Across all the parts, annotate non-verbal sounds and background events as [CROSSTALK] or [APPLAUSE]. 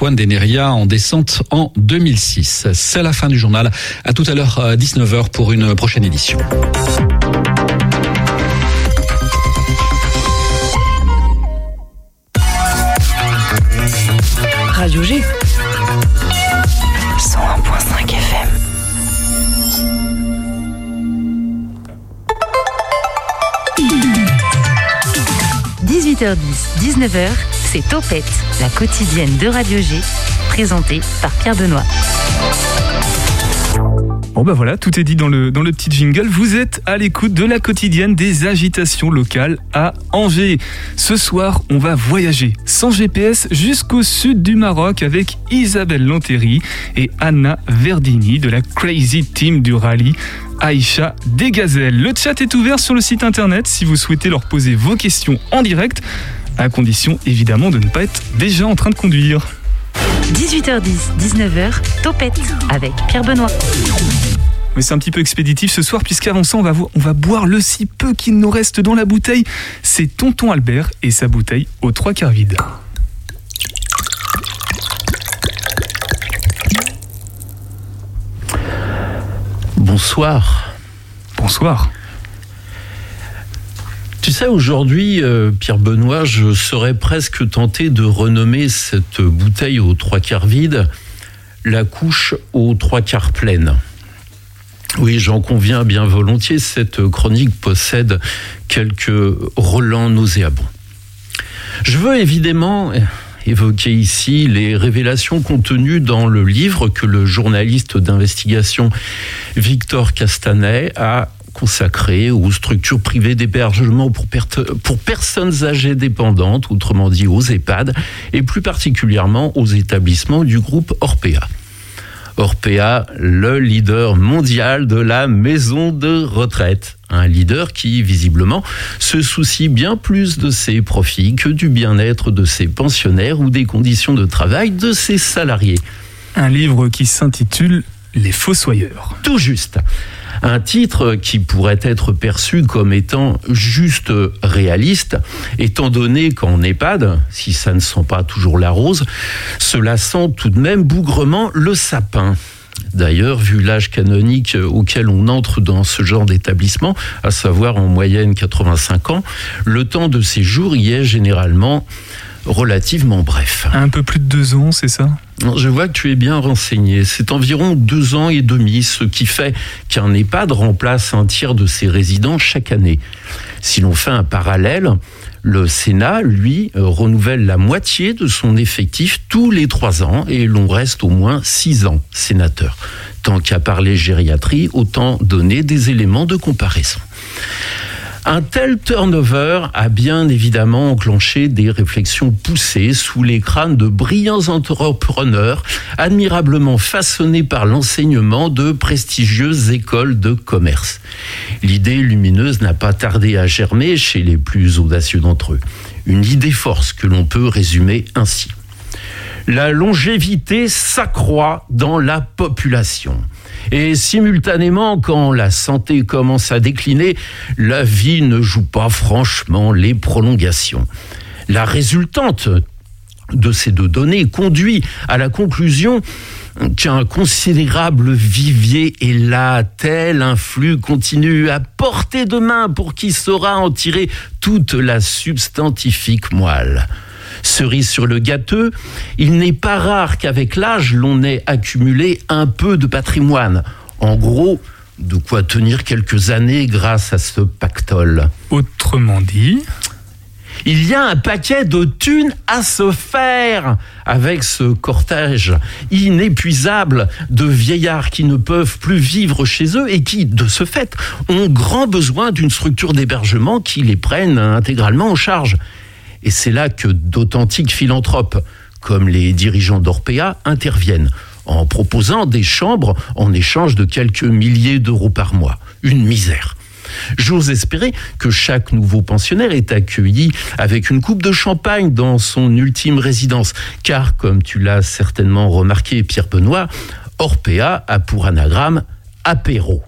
Antoine Deneria en descente en 2006. C'est la fin du journal. À tout à l'heure, 19h pour une prochaine édition. Radio G. 101.5 FM. 18h10, 19h, c'est Topette, la quotidienne de Radio G, présentée par Pierre Benoît. Bon bah voilà, tout est dit dans le, dans le petit jingle. Vous êtes à l'écoute de la quotidienne des agitations locales à Angers. Ce soir, on va voyager sans GPS jusqu'au sud du Maroc avec Isabelle Lantéry et Anna Verdini de la Crazy Team du rallye. Aïcha Desgazelles. Le chat est ouvert sur le site internet si vous souhaitez leur poser vos questions en direct, à condition évidemment de ne pas être déjà en train de conduire. 18h10, 19h, Topette avec Pierre Benoît. Mais c'est un petit peu expéditif ce soir, puisqu'avant ça, on va, on va boire le si peu qu'il nous reste dans la bouteille. C'est Tonton Albert et sa bouteille aux trois quarts vide. Bonsoir. Bonsoir. Tu sais, aujourd'hui, euh, Pierre Benoît, je serais presque tenté de renommer cette bouteille aux trois quarts vide la couche aux trois quarts pleine. Oui, j'en conviens bien volontiers, cette chronique possède quelques relents nauséabonds. Je veux évidemment évoquer ici les révélations contenues dans le livre que le journaliste d'investigation Victor Castanet a consacré aux structures privées d'hébergement pour, pour, personnes âgées dépendantes, autrement dit aux EHPAD, et plus particulièrement aux établissements du groupe Orpea. Orpea, le leader mondial de la maison de retraite. Un leader qui, visiblement, se soucie bien plus de ses profits que du bien-être de ses pensionnaires ou des conditions de travail de ses salariés. Un livre qui s'intitule Les Fossoyeurs. Tout juste. Un titre qui pourrait être perçu comme étant juste réaliste, étant donné qu'en EHPAD, si ça ne sent pas toujours la rose, cela sent tout de même bougrement le sapin. D'ailleurs, vu l'âge canonique auquel on entre dans ce genre d'établissement, à savoir en moyenne 85 ans, le temps de séjour y est généralement relativement bref. Un peu plus de deux ans, c'est ça? Je vois que tu es bien renseigné. C'est environ deux ans et demi, ce qui fait qu'un EHPAD remplace un tiers de ses résidents chaque année. Si l'on fait un parallèle, le Sénat, lui, renouvelle la moitié de son effectif tous les trois ans et l'on reste au moins six ans sénateur. Tant qu'à parler gériatrie, autant donner des éléments de comparaison. Un tel turnover a bien évidemment enclenché des réflexions poussées sous les crânes de brillants entrepreneurs admirablement façonnés par l'enseignement de prestigieuses écoles de commerce. L'idée lumineuse n'a pas tardé à germer chez les plus audacieux d'entre eux. Une idée force que l'on peut résumer ainsi. La longévité s'accroît dans la population. Et simultanément, quand la santé commence à décliner, la vie ne joue pas franchement les prolongations. La résultante de ces deux données conduit à la conclusion qu'un considérable vivier est là, tel un flux à portée de main pour qui saura en tirer toute la substantifique moelle. Cerise sur le gâteau, il n'est pas rare qu'avec l'âge, l'on ait accumulé un peu de patrimoine. En gros, de quoi tenir quelques années grâce à ce pactole. Autrement dit il y a un paquet de thunes à se faire avec ce cortège inépuisable de vieillards qui ne peuvent plus vivre chez eux et qui, de ce fait, ont grand besoin d'une structure d'hébergement qui les prenne intégralement en charge. Et c'est là que d'authentiques philanthropes, comme les dirigeants d'Orpea, interviennent en proposant des chambres en échange de quelques milliers d'euros par mois. Une misère. J'ose espérer que chaque nouveau pensionnaire est accueilli avec une coupe de champagne dans son ultime résidence, car, comme tu l'as certainement remarqué, Pierre Benoît, Orpea a pour anagramme apéro.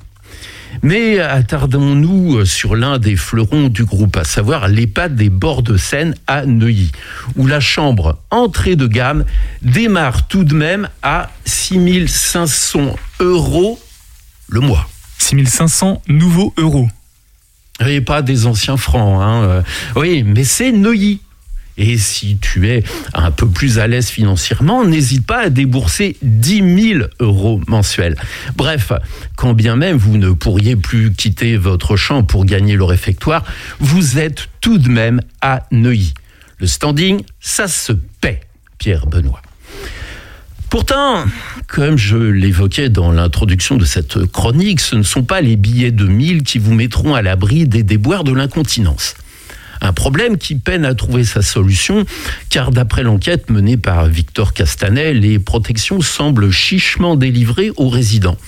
Mais attardons-nous sur l'un des fleurons du groupe, à savoir l'EHPAD des bords de Seine à Neuilly, où la chambre entrée de gamme démarre tout de même à 6500 euros le mois. 6500 nouveaux euros. Et pas des anciens francs. Hein. euh, Oui, mais c'est Neuilly. Et si tu es un peu plus à l'aise financièrement, n'hésite pas à débourser 10 000 euros mensuels. Bref, quand bien même vous ne pourriez plus quitter votre champ pour gagner le réfectoire, vous êtes tout de même à Neuilly. Le standing, ça se paie, Pierre Benoît. Pourtant, comme je l'évoquais dans l'introduction de cette chronique, ce ne sont pas les billets de 1000 qui vous mettront à l'abri des déboires de l'incontinence. Un problème qui peine à trouver sa solution, car d'après l'enquête menée par Victor Castanet, les protections semblent chichement délivrées aux résidents.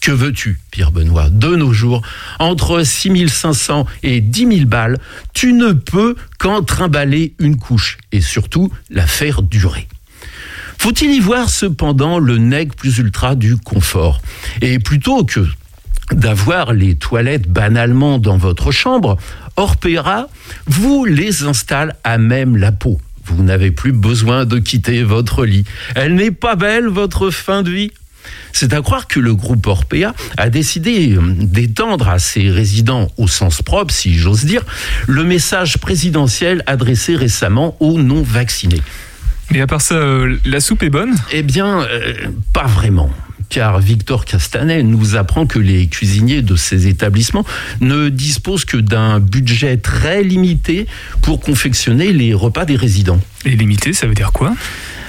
Que veux-tu, Pierre Benoît De nos jours, entre 6500 et 10 000 balles, tu ne peux qu'en trimballer une couche et surtout la faire durer. Faut-il y voir cependant le nec plus ultra du confort? Et plutôt que d'avoir les toilettes banalement dans votre chambre, Orpera vous les installe à même la peau. Vous n'avez plus besoin de quitter votre lit. Elle n'est pas belle, votre fin de vie c'est à croire que le groupe Orpea a décidé euh, d'étendre à ses résidents au sens propre, si j'ose dire, le message présidentiel adressé récemment aux non-vaccinés. Mais à part ça, euh, la soupe est bonne? Eh bien, euh, pas vraiment. Car Victor Castanet nous apprend que les cuisiniers de ces établissements ne disposent que d'un budget très limité pour confectionner les repas des résidents. Et limité, ça veut dire quoi?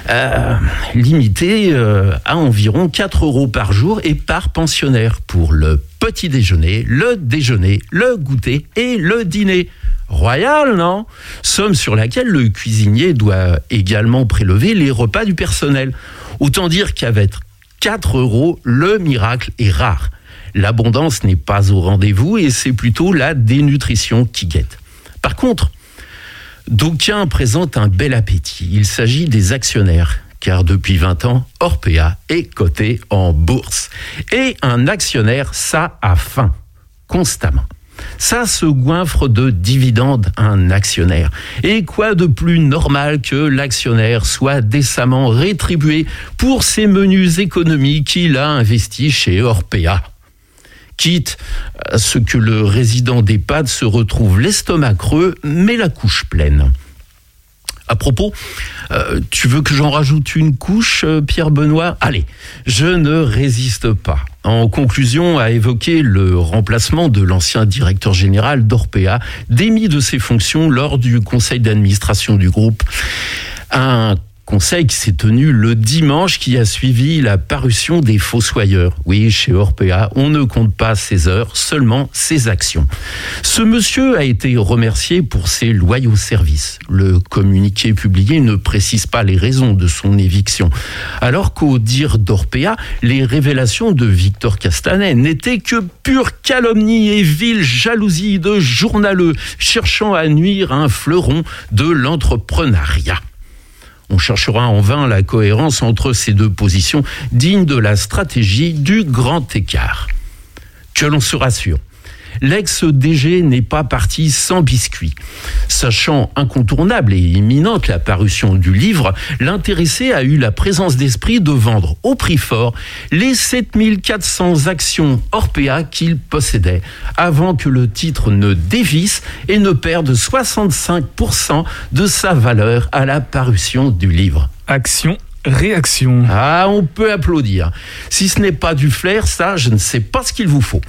Euh, limité euh, à environ 4 euros par jour et par pensionnaire pour le petit déjeuner, le déjeuner, le goûter et le dîner. Royal, non? Somme sur laquelle le cuisinier doit également prélever les repas du personnel. Autant dire qu'avec 4 euros, le miracle est rare. L'abondance n'est pas au rendez-vous et c'est plutôt la dénutrition qui guette. Par contre, D'aucuns présentent un bel appétit. Il s'agit des actionnaires, car depuis 20 ans, Orpea est coté en bourse. Et un actionnaire, ça a faim, constamment. Ça se goinfre de dividendes un actionnaire. Et quoi de plus normal que l'actionnaire soit décemment rétribué pour ses menus économies qu'il a investis chez Orpea quitte à ce que le résident d'EHPAD se retrouve l'estomac creux, mais la couche pleine. À propos, euh, tu veux que j'en rajoute une couche, euh, Pierre Benoît Allez, je ne résiste pas. En conclusion, à évoquer le remplacement de l'ancien directeur général d'Orpea, démis de ses fonctions lors du conseil d'administration du groupe. Conseil qui s'est tenu le dimanche qui a suivi la parution des Fossoyeurs. Oui, chez Orpea, on ne compte pas ses heures, seulement ses actions. Ce monsieur a été remercié pour ses loyaux services. Le communiqué publié ne précise pas les raisons de son éviction, alors qu'au dire d'Orpea, les révélations de Victor Castanet n'étaient que pure calomnie et vile jalousie de journaleux cherchant à nuire à un fleuron de l'entrepreneuriat. On cherchera en vain la cohérence entre ces deux positions dignes de la stratégie du grand écart. Que l'on se rassure. L'ex-DG n'est pas parti sans biscuit. Sachant incontournable et imminente la parution du livre, l'intéressé a eu la présence d'esprit de vendre au prix fort les 7400 actions Orpea qu'il possédait, avant que le titre ne dévisse et ne perde 65% de sa valeur à la parution du livre. Action, réaction. Ah, on peut applaudir. Si ce n'est pas du flair, ça, je ne sais pas ce qu'il vous faut.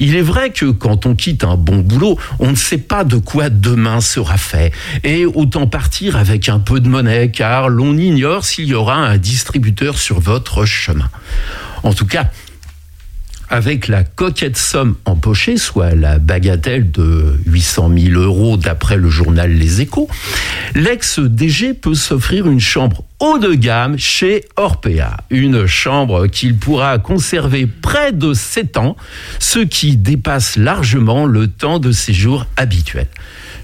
Il est vrai que quand on quitte un bon boulot, on ne sait pas de quoi demain sera fait. Et autant partir avec un peu de monnaie, car l'on ignore s'il y aura un distributeur sur votre chemin. En tout cas, avec la coquette somme empochée, soit la bagatelle de 800 000 euros d'après le journal Les Échos, l'ex-DG peut s'offrir une chambre haut de gamme chez Orpea. Une chambre qu'il pourra conserver près de 7 ans, ce qui dépasse largement le temps de séjour habituel.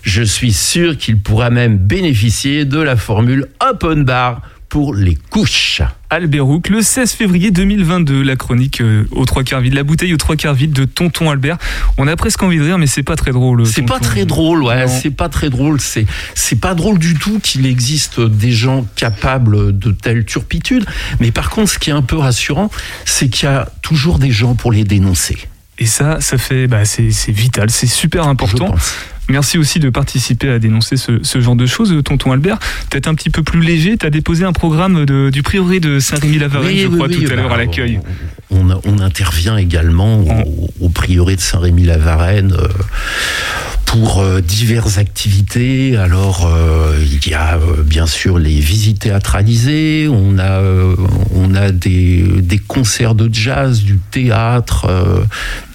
Je suis sûr qu'il pourra même bénéficier de la formule open bar pour les couches. Albert Houk, le 16 février 2022, la chronique euh, aux trois quarts vide, la bouteille aux trois quarts vide de Tonton Albert. On a presque envie de rire, mais c'est pas très drôle. C'est pas très drôle, ouais. C'est pas très drôle. C'est c'est pas drôle du tout qu'il existe des gens capables de telles turpitudes. Mais par contre, ce qui est un peu rassurant, c'est qu'il y a toujours des gens pour les dénoncer. Et ça, ça fait, bah, c'est vital, c'est super Je important. Merci aussi de participer à dénoncer ce, ce genre de choses, tonton Albert. Peut-être un petit peu plus léger, tu as déposé un programme de- du prieuré de Saint-Rémy-la-Varenne, Oui, je oui, crois, oui, tout à bah, l'heure à l'accueil. On, intervient également au, au prieuré de Saint-Rémy-la-Varenne euh, pour euh, diverses activités. Alors, euh, il y a euh, bien sûr les visites théâtralisées, on a, on a des, des concerts de jazz, du théâtre,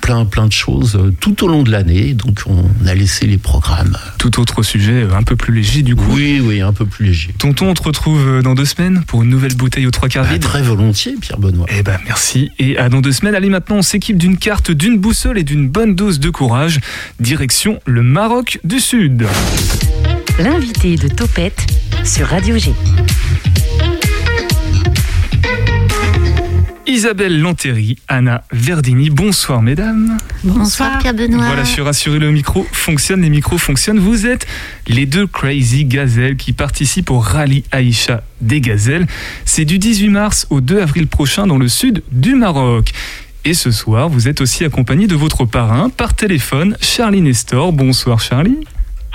plein, plein de choses euh, tout au long de l'année. Donc, on a laissé les programmes. Tout autre sujet, euh, un peu plus léger du coup. Oui, oui, un peu plus léger. Tonton, on te retrouve euh, dans deux semaines pour une nouvelle bouteille aux trois quarts Bah, vide. très volontiers, Pierre Benoît. Eh ben merci et à dans deux semaines. Allez maintenant on s'équipe d'une carte, d'une boussole et d'une bonne dose de courage. Direction le Maroc du Sud. L'invité de Topette sur Radio G. Isabelle Lantéry, Anna Verdini, bonsoir mesdames. Bonsoir Pierre Benoît. Voilà, je suis rassuré, le micro fonctionne, les micros fonctionnent. Vous êtes les deux crazy gazelles qui participent au rallye Aïcha des gazelles. C'est du 18 mars au 2 avril prochain dans le sud du Maroc. Et ce soir, vous êtes aussi accompagné de votre parrain par téléphone, Charlie Nestor. Bonsoir Charlie.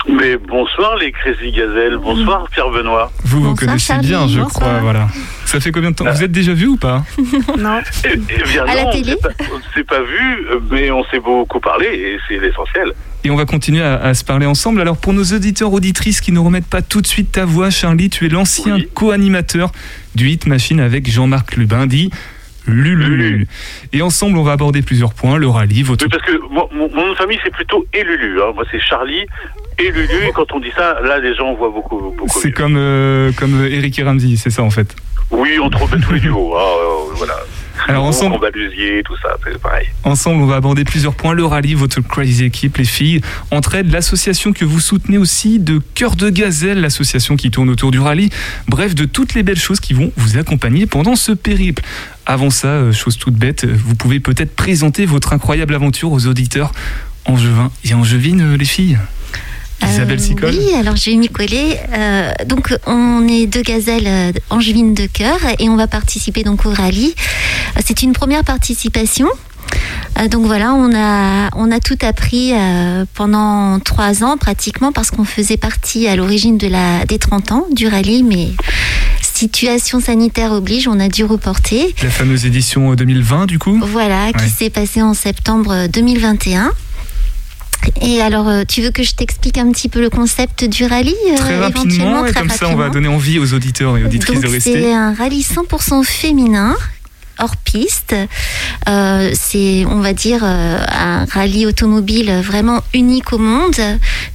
Mais bonsoir les Crazy Gazelles, bonsoir Pierre Benoît. Vous vous Bonsoir, connaissez Charlie, bien, je bonsoir. crois. Voilà. Ça fait combien de temps? Vous êtes déjà vu ou pas? [LAUGHS] Non. Eh, eh bien À la télé on s'est pas- pas vu, mais on s'est beaucoup parlé et c'est l'essentiel. Et on va continuer à, à se parler ensemble. Alors pour nos auditeurs auditrices qui ne remettent pas tout de suite ta voix, Charlie, tu es l'ancien Oui. co-animateur du Hit Machine avec Jean-Marc Lubin, dit Lulu. Lulu. Et ensemble, on va aborder plusieurs points le rallye, votre Oui, parce que mon, nom de famille c'est plutôt Elulu. Hein. Moi c'est Charlie et Lulu. Et quand on dit ça, là les gens voient beaucoup, beaucoup. c'est comme euh, comme Eric et Ramsey, c'est ça en fait. Oui, on trouve tous les duos. hein, euh, voilà. Alors, ensemble- Combalusier, tout ça, c'est pareil. Ensemble, on va aborder plusieurs points. Le rallye, votre crazy équipe, les filles, entraide, l'association que vous soutenez aussi de Cœur de Gazelle, l'association qui tourne autour du rallye. Bref, de toutes les belles choses qui vont vous accompagner pendant ce périple. Avant ça, euh, chose toute bête, euh, vous pouvez peut-être présenter votre incroyable aventure aux auditeurs angevins et angevines, euh, les filles? Isabelle Euh, Sicole? Oui, alors je vais m'y coller. Euh, donc on est deux gazelles angevines de cœur et on va participer donc au rallye. C'est une première participation. Euh, donc voilà, on a, on a tout appris pendant trois ans pratiquement parce qu'on faisait partie à l'origine de la, des 30 ans du rallye, mais situation sanitaire oblige, on a dû reporter. La fameuse édition euh, 2020, du coup? Voilà, qui s'est passé en septembre 2021. Et alors, euh, tu veux que je t'explique un petit peu le concept du rallye euh, Très rapidement, éventuellement, et très comme ça, on va rapidement donner envie aux auditeurs et auditrices Donc, de rester. c'est un rallye 100% féminin hors piste. Euh, c'est, on va dire, euh, un rallye automobile vraiment unique au monde,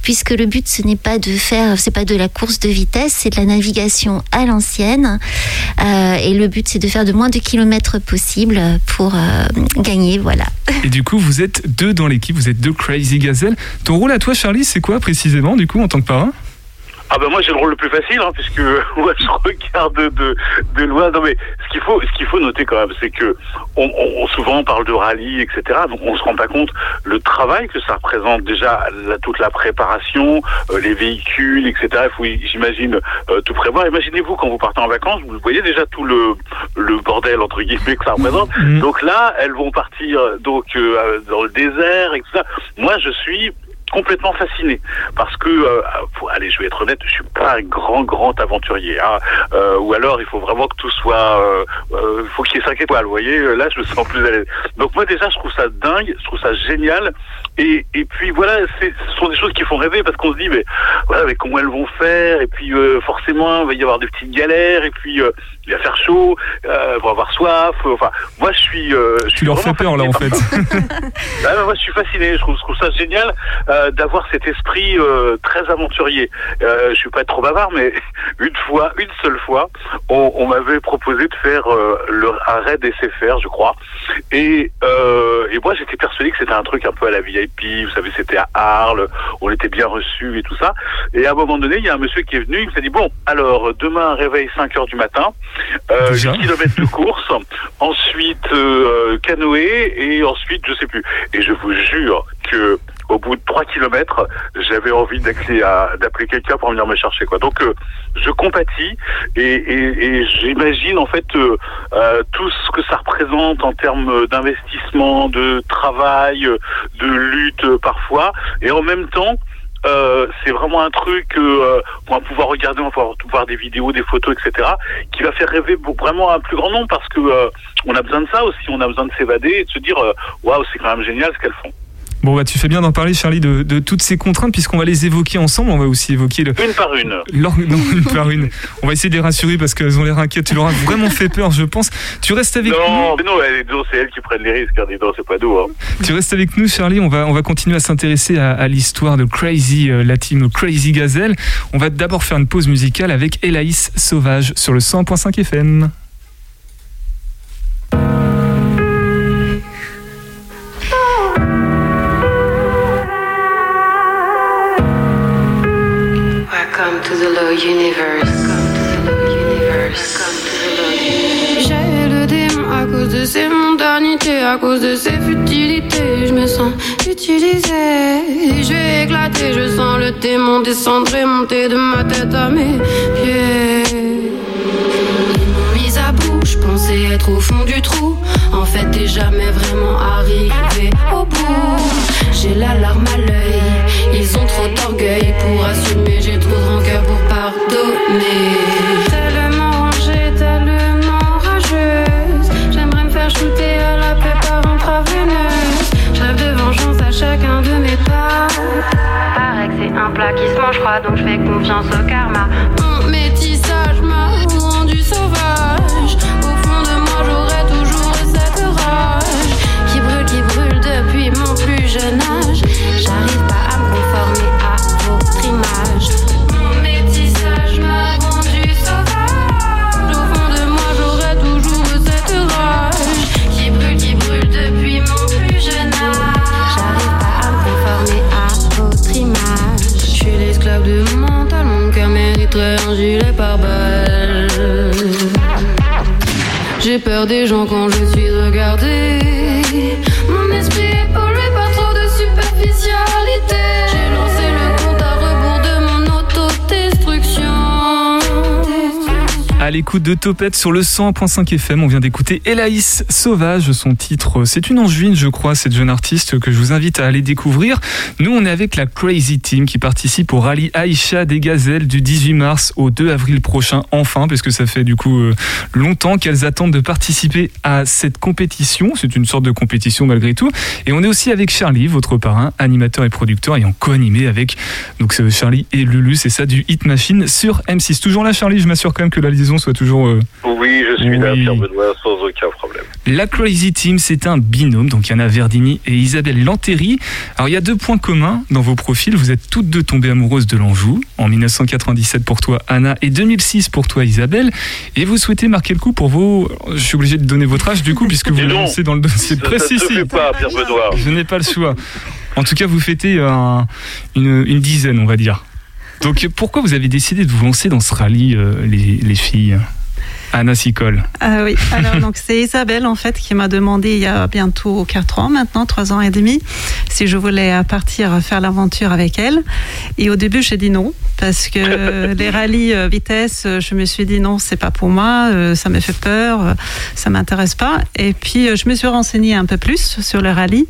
puisque le but ce n'est pas de faire, c'est pas de la course de vitesse, c'est de la navigation à l'ancienne. Euh, et le but c'est de faire de moins de kilomètres possible pour gagner, voilà. [LAUGHS] Et du coup, vous êtes deux dans l'équipe, vous êtes deux Crazy Gazelle. Ton rôle à toi, Charlie, c'est quoi précisément, du coup, en tant que parrain? Ah ben moi j'ai le rôle le plus facile hein, puisque [LAUGHS] moi je regarde de, de loin. Non mais ce qu'il faut ce qu'il faut noter quand même c'est que on, on- souvent on parle de rallye etc. Donc on se rend pas compte le travail que ça représente déjà la- toute la préparation, euh, les véhicules etc. Il faut j'imagine euh, tout prévoir. Imaginez-vous quand vous partez en vacances vous voyez déjà tout le le bordel entre guillemets que ça représente. Mhm. Donc là elles vont partir donc euh, dans le désert et tout ça. Moi je suis complètement fasciné parce que euh, allez je vais être honnête je suis pas un grand grand aventurier hein. Euh, ou alors il faut vraiment que tout soit euh, euh, faut qu'il y ait cinq étoiles vous voyez là je me sens plus à l'aise donc moi déjà je trouve ça dingue je trouve ça génial et, et puis voilà ce sont des choses qui font rêver parce qu'on se dit mais voilà mais comment elles vont faire? Et puis euh, forcément il va y avoir des petites galères et puis euh, il va faire chaud euh, elles vont avoir soif enfin moi je suis euh, je Tu suis leur fais peur, là, en fait. par [LAUGHS] ça. Ah, mais moi, je suis fasciné. Je trouve, je trouve ça génial. Euh, euh, d'avoir cet esprit euh, très aventurier. Euh, je suis pas trop bavard, mais [LAUGHS] une fois, une seule fois, on, on m'avait proposé de faire euh, le, un raid SFR, je crois. Et, euh, et moi, j'étais persuadé que c'était un truc un peu à la VIP. Vous savez, c'était à Arles, on était bien reçus et tout ça. Et à un moment donné, il y a un monsieur qui est venu, il s'est dit bon, alors demain réveil 5 heures du matin, euh, Déjà 8 kilomètres de [LAUGHS] course, ensuite euh, canoë et ensuite je sais plus. Et je vous jure que au bout de 3 kilomètres, j'avais envie d'appeler quelqu'un pour venir me chercher quoi. Donc euh, je compatis et, j'imagine en fait euh, euh, tout ce que ça représente en termes d'investissement, de travail, de lutte parfois, et en même temps. euh, c'est vraiment un truc euh, on va pouvoir regarder, on pouvoir voir des vidéos, des photos, etc., qui va faire rêver vraiment un plus grand nombre parce que euh, on a besoin de ça aussi, on a besoin de s'évader et de se dire waouh, c'est quand même génial ce qu'elles font. Bon, bah, tu fais bien d'en parler, Charlie, de, de toutes ces contraintes, puisqu'on va les évoquer ensemble. On va aussi évoquer le. Une par une. [LAUGHS] non, une par une. On va essayer de les rassurer parce qu'elles ont l'air inquiètes. Tu leur as vraiment fait peur, je pense. Tu restes avec Non, mais non, non, c'est elles qui prennent les risques. Hein, dis donc, c'est pas nous. Hein. nous. Tu restes avec nous, Charlie. On va, on va continuer à s'intéresser à, à l'histoire de Crazy, euh, la team Crazy Gazelle. On va d'abord faire une pause musicale avec Elaïs Sauvage sur le 100.5 FM. J'ai le démon à cause de ses mondanités, à cause de ses futilités. Je me sens utilisée. Je vais éclater, je sens le démon descendre et monter de ma tête à mes pieds. Être au fond du trou. En fait, t'es jamais vraiment arrivé au bout. J'ai la larme à l'œil, ils ont trop d'orgueil pour assumer. J'ai trop de rancœur pour pardonner. Tellement rangée, tellement rageuse. J'aimerais me faire shooter à la paix par intraveineuse. Je rêve de vengeance à chacun de mes pas. Paraît que c'est un plat qui se mange froid, donc je fais confiance au karma. J'arrive pas à me conformer à votre image. Mon métissage m'a rendu sauvage. Au fond de moi, j'aurais toujours cette rage qui brûle, qui brûle depuis mon plus jeune âge. J'arrive pas à me conformer à votre image. Je suis l'esclave de mon mental, mon cœur mériterait un gilet pare-balles. J'ai peur des gens quand je suis regardée. Mon esprit est À l'écoute de Topette sur le 100.5 FM, on vient d'écouter Elaïs Sauvage, son titre. C'est une angevine, je crois, cette jeune artiste que je vous invite à aller découvrir. Nous, on est avec la Crazy Team qui participe au rallye Aïcha des Gazelles du 18 mars au 2 avril prochain, enfin, parce que ça fait du coup euh, longtemps qu'elles attendent de participer à cette compétition. C'est une sorte de compétition malgré tout. Et on est aussi avec Charlie, votre parrain, animateur et producteur, ayant co-animé avec donc Charlie et Lulu, c'est ça du Hit Machine sur M6. Toujours là, Charlie, je m'assure quand même que la liaison soit toujours. euh, Oui, je suis là, Oui. Pierre Benoît, sans aucun problème. La Crazy Team, c'est un binôme, donc il y en a Verdini et Isabelle Lantéry. Alors il y a deux points communs dans vos profils. Vous êtes toutes deux tombées amoureuses de l'Anjou, en 1997 pour toi Anna et 2006 pour toi Isabelle. Et vous souhaitez marquer le coup pour vos. Je suis obligé de donner votre âge du coup, [LAUGHS] puisque vous l'annoncez dans le dossier de fait pas, Pierre Benoît. Je n'ai pas le choix. En tout cas, vous fêtez un- une, une dizaine, on va dire. Donc pourquoi vous avez décidé de vous lancer dans ce rallye, euh, les, les filles? Anna Sicole. Ah oui, alors donc c'est Isabelle en fait qui m'a demandé il y a bientôt 4 ans maintenant, 3 ans et demi, si je voulais euh, partir faire l'aventure avec elle. Et au début j'ai dit non parce que [LAUGHS] les rallyes euh, vitesse, euh, je me suis dit non, c'est pas pour moi, ça me fait peur, ça m'intéresse pas. Et puis je me suis renseignée un peu plus sur le rallye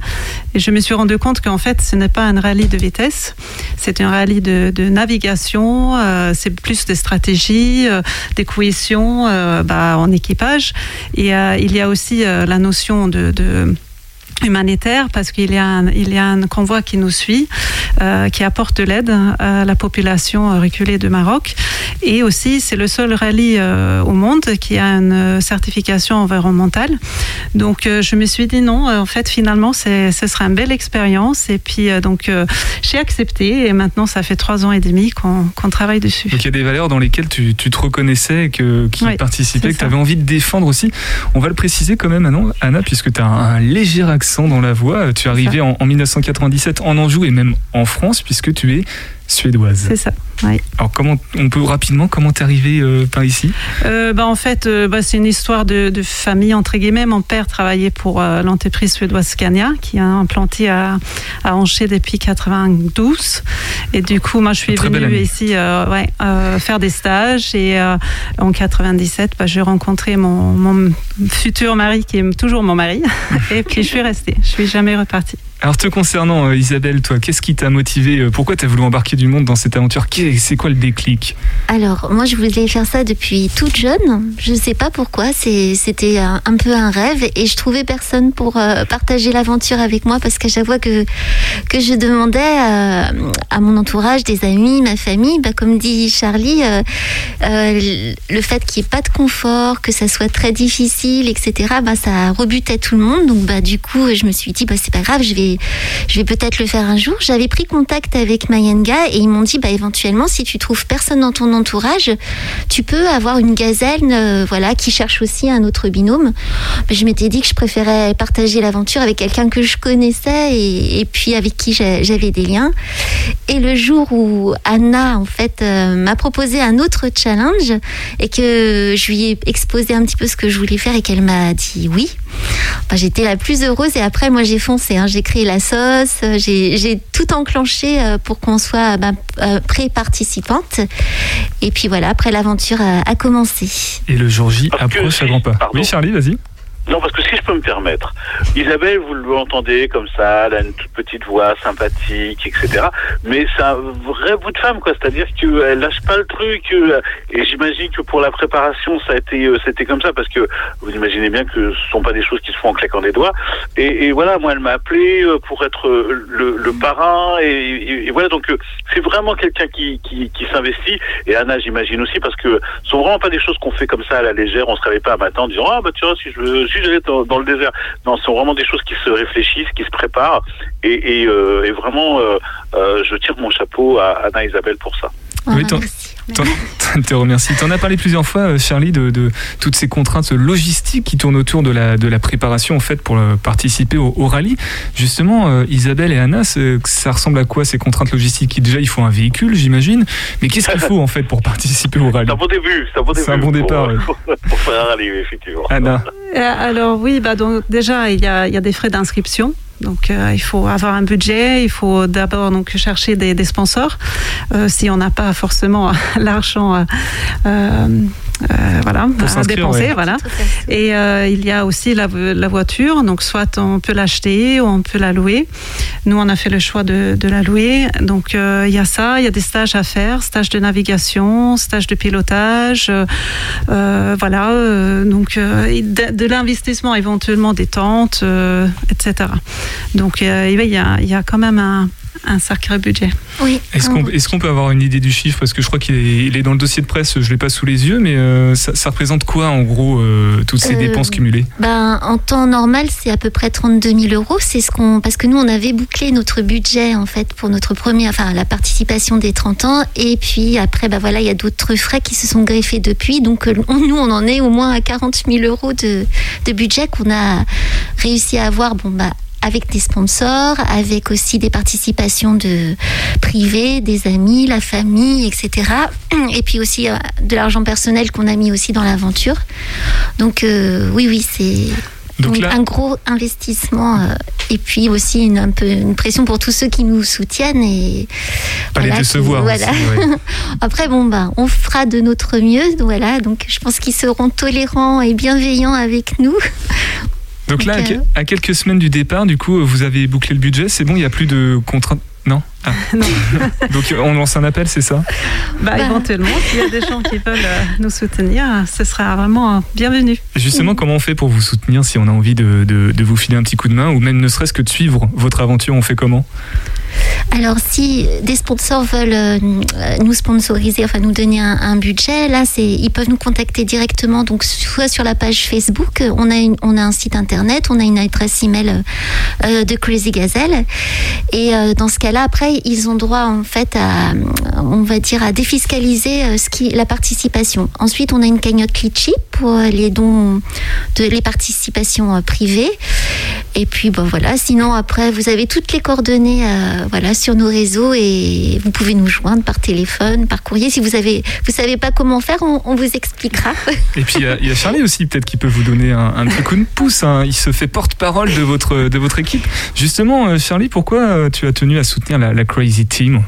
et je me suis rendu compte qu'en fait ce n'est pas un rallye de vitesse, c'est un rallye de, de navigation, c'est plus de stratégie, euh, des cohésions bah, en équipage. Et euh, il y a aussi euh, la notion de humanitaire parce qu'il y a un, il y a un convoi qui nous suit euh, qui apporte de l'aide à la population reculée de Maroc. Et aussi, c'est le seul rallye euh, au monde qui a une certification environnementale. Donc, euh, je me suis dit non, en fait, finalement, ce sera une belle expérience. Et puis, euh, donc, euh, j'ai accepté. Et maintenant, ça fait trois ans et demi qu'on qu'on travaille dessus. Donc il y a des valeurs dans lesquelles tu, tu te reconnaissais, que, qui Oui, que tu avais envie de défendre aussi. On va le préciser quand même, Anna, Anna puisque tu as un, léger accent dans la voix. Tu es arrivée en, en 1997 en Anjou et même en France, puisque tu es suédoise. C'est ça. Alors comment on peut rapidement comment t'es arrivée euh, par ici? Euh, bah, en fait, euh, bah, c'est une histoire de, de famille, entre guillemets. Mon père travaillait pour l'entreprise suédoise Scania, qui est implantée à, à Angers depuis 92. Et du coup, moi, je suis très venue ici ouais, faire des stages. Et en 97, bah, j'ai rencontré mon, mon futur mari, qui est toujours mon mari. [LAUGHS] et puis, je suis restée. Je suis jamais repartie. Alors te concernant euh, Isabelle, toi, qu'est-ce qui t'a motivé euh, Pourquoi t'as voulu embarquer du monde dans cette aventure C'est quoi le déclic Alors, moi, je voulais faire ça depuis toute jeune. Je ne sais pas pourquoi. C'était un, peu un rêve et je trouvais personne pour euh, partager l'aventure avec moi parce qu'à chaque fois que, que je demandais à, mon entourage, des amis, ma famille, bah, comme dit Charlie, le fait qu'il n'y ait pas de confort, que ça soit très difficile, etc., bah, ça rebutait tout le monde. Donc, bah, du coup, je me suis dit, bah, c'est pas grave, je vais, je vais peut-être le faire un jour. J'avais pris contact avec Mayenga et ils m'ont dit, bah, éventuellement, si tu trouves personne dans ton entourage, tu peux avoir une gazelle, euh, voilà, qui cherche aussi un autre binôme. Bah, je m'étais dit que je préférais partager l'aventure avec quelqu'un que je connaissais et, et puis avec qui j'a- j'avais des liens. Et le jour où Anna, en fait, euh, m'a proposé un autre challenge et que je lui ai exposé un petit peu ce que je voulais faire et qu'elle m'a dit oui, bah, j'étais la plus heureuse. Et après, moi, j'ai foncé. hein. J'ai créé la sauce, euh, j'ai tout enclenché euh, pour qu'on soit bah, euh, pré-participante. Et puis voilà, après, l'aventure a, a commencé. Et le jour J Parce que approche à grands pas. pardon. Oui, Charlie, vas-y. Non, parce que si je peux me permettre, Isabelle, vous l'entendez comme ça, elle a une toute petite voix sympathique, etc. Mais c'est un vrai bout de femme, quoi. C'est-à-dire qu'elle lâche pas le truc. euh, Et j'imagine que pour la préparation, ça a été, euh, c'était comme ça, parce que vous imaginez bien que ce sont pas des choses qui se font en claquant des doigts. Et, voilà, moi, elle m'a appelé euh, pour être euh, le, le parrain. Et, voilà, donc euh, c'est vraiment quelqu'un qui, qui, qui s'investit. Et Anna, j'imagine aussi, parce que ce sont vraiment pas des choses qu'on fait comme ça à la légère. On se réveille pas un matin en disant ah bah tu vois si je veux- si dans, dans le désert. Non, ce sont vraiment des choses qui se réfléchissent, qui se préparent. Et, et, euh, et vraiment, euh, euh, je tire mon chapeau à Anna Isabelle pour ça. Ah, Oui, merci. T'en- [LAUGHS] te remercie. T'en as parlé plusieurs fois, euh, Charlie, de, de toutes ces contraintes logistiques qui tournent autour de la, de la préparation en fait pour euh, participer au, au rallye. Justement, euh, Isabelle et Anna, ça ressemble à quoi ces contraintes logistiques Déjà, il faut un véhicule, j'imagine. Mais qu'est-ce qu'il faut en fait pour participer au rallye? C'est un bon début. C'est un bon début. C'est un bon départ, Pour, ouais. [LAUGHS] pour, faire un rallye, effectivement. Anna, Alors oui, bah donc déjà il y a, il y a des frais d'inscription. Donc euh, il faut avoir un budget, il faut d'abord donc chercher des, des sponsors. Euh, si on n'a pas forcément [LAUGHS] l'argent, euh, voilà, à dépenser, ouais. voilà. Et euh, il y a aussi la, la voiture, donc soit on peut l'acheter ou on peut la louer. Nous, on a fait le choix de, de la louer. Donc euh, il y a ça, il y a des stages à faire, stages de navigation, stages de pilotage, voilà. euh, donc euh, de, de l'investissement éventuellement des tentes, euh, etc. Donc euh, il y a, il y a quand même un, un sacré budget. Oui. est-ce qu'on est peut avoir une idée du chiffre? Parce que je crois qu'il est, dans le dossier de presse, je l'ai pas sous les yeux, mais euh, ça, ça représente quoi en gros euh, toutes ces Euh, dépenses cumulées? Ben, en temps normal, c'est à peu près 32 000 euros. C'est ce qu'on, parce que nous, on avait bouclé notre budget en fait pour notre première, enfin la participation des 30 ans. Et puis après, ben voilà, il y a d'autres frais qui se sont greffés depuis. Donc on- [LAUGHS] nous, on en est au moins à 40 000 euros de, de budget qu'on a réussi à avoir. Bon bah avec des sponsors, avec aussi des participations de privés, des amis, la famille, etc. [CLEARS THROAT] Et puis aussi euh, de l'argent personnel qu'on a mis aussi dans l'aventure. Donc euh, oui, oui, c'est Donc là, un gros investissement euh, et puis aussi une, un peu une pression pour tous ceux qui nous soutiennent et pas les voilà, décevoir. qui- aussi, ouais. [LAUGHS] Après bon bah on fera de notre mieux voilà donc je pense qu'ils seront tolérants et bienveillants avec nous. Donc là, à, quelques semaines du départ, du coup, vous avez bouclé le budget, c'est bon, il n'y a plus de contraintes. Non? [LAUGHS] [LAUGHS] Donc on lance un appel, c'est ça? Bah, Bah. Éventuellement, s'il y a des gens qui veulent euh, nous soutenir, ce sera vraiment bienvenu. Justement, comment on fait pour vous soutenir si on a envie de, de- de vous filer un petit coup de main ou même ne serait-ce que de suivre votre aventure On fait comment? Alors, si des sponsors veulent euh, nous sponsoriser, enfin nous donner un, budget, là, c'est, ils peuvent nous contacter directement. Donc, soit sur la page Facebook, on a, une- on a un site internet, on a une adresse email euh, de Crazy Gazelle. Et euh, dans ce cas-là, après, ils ont droit en fait à, on va dire, à défiscaliser euh, ce qui, la participation. Ensuite, on a une cagnotte Litchi pour les dons de les participations privées. Et puis bon voilà, sinon après vous avez toutes les coordonnées euh, voilà sur nos réseaux et vous pouvez nous joindre par téléphone, par courrier. Si vous avez vous savez pas comment faire, on, on vous expliquera. [LAUGHS] Et puis il y a- il y, a Charlie aussi, peut-être qui peut vous donner un, un petit coup de pouce. hein. Il se fait porte-parole de votre, de votre équipe. Justement, euh, Charlie, pourquoi euh, tu as tenu à soutenir la, la Crazy Team?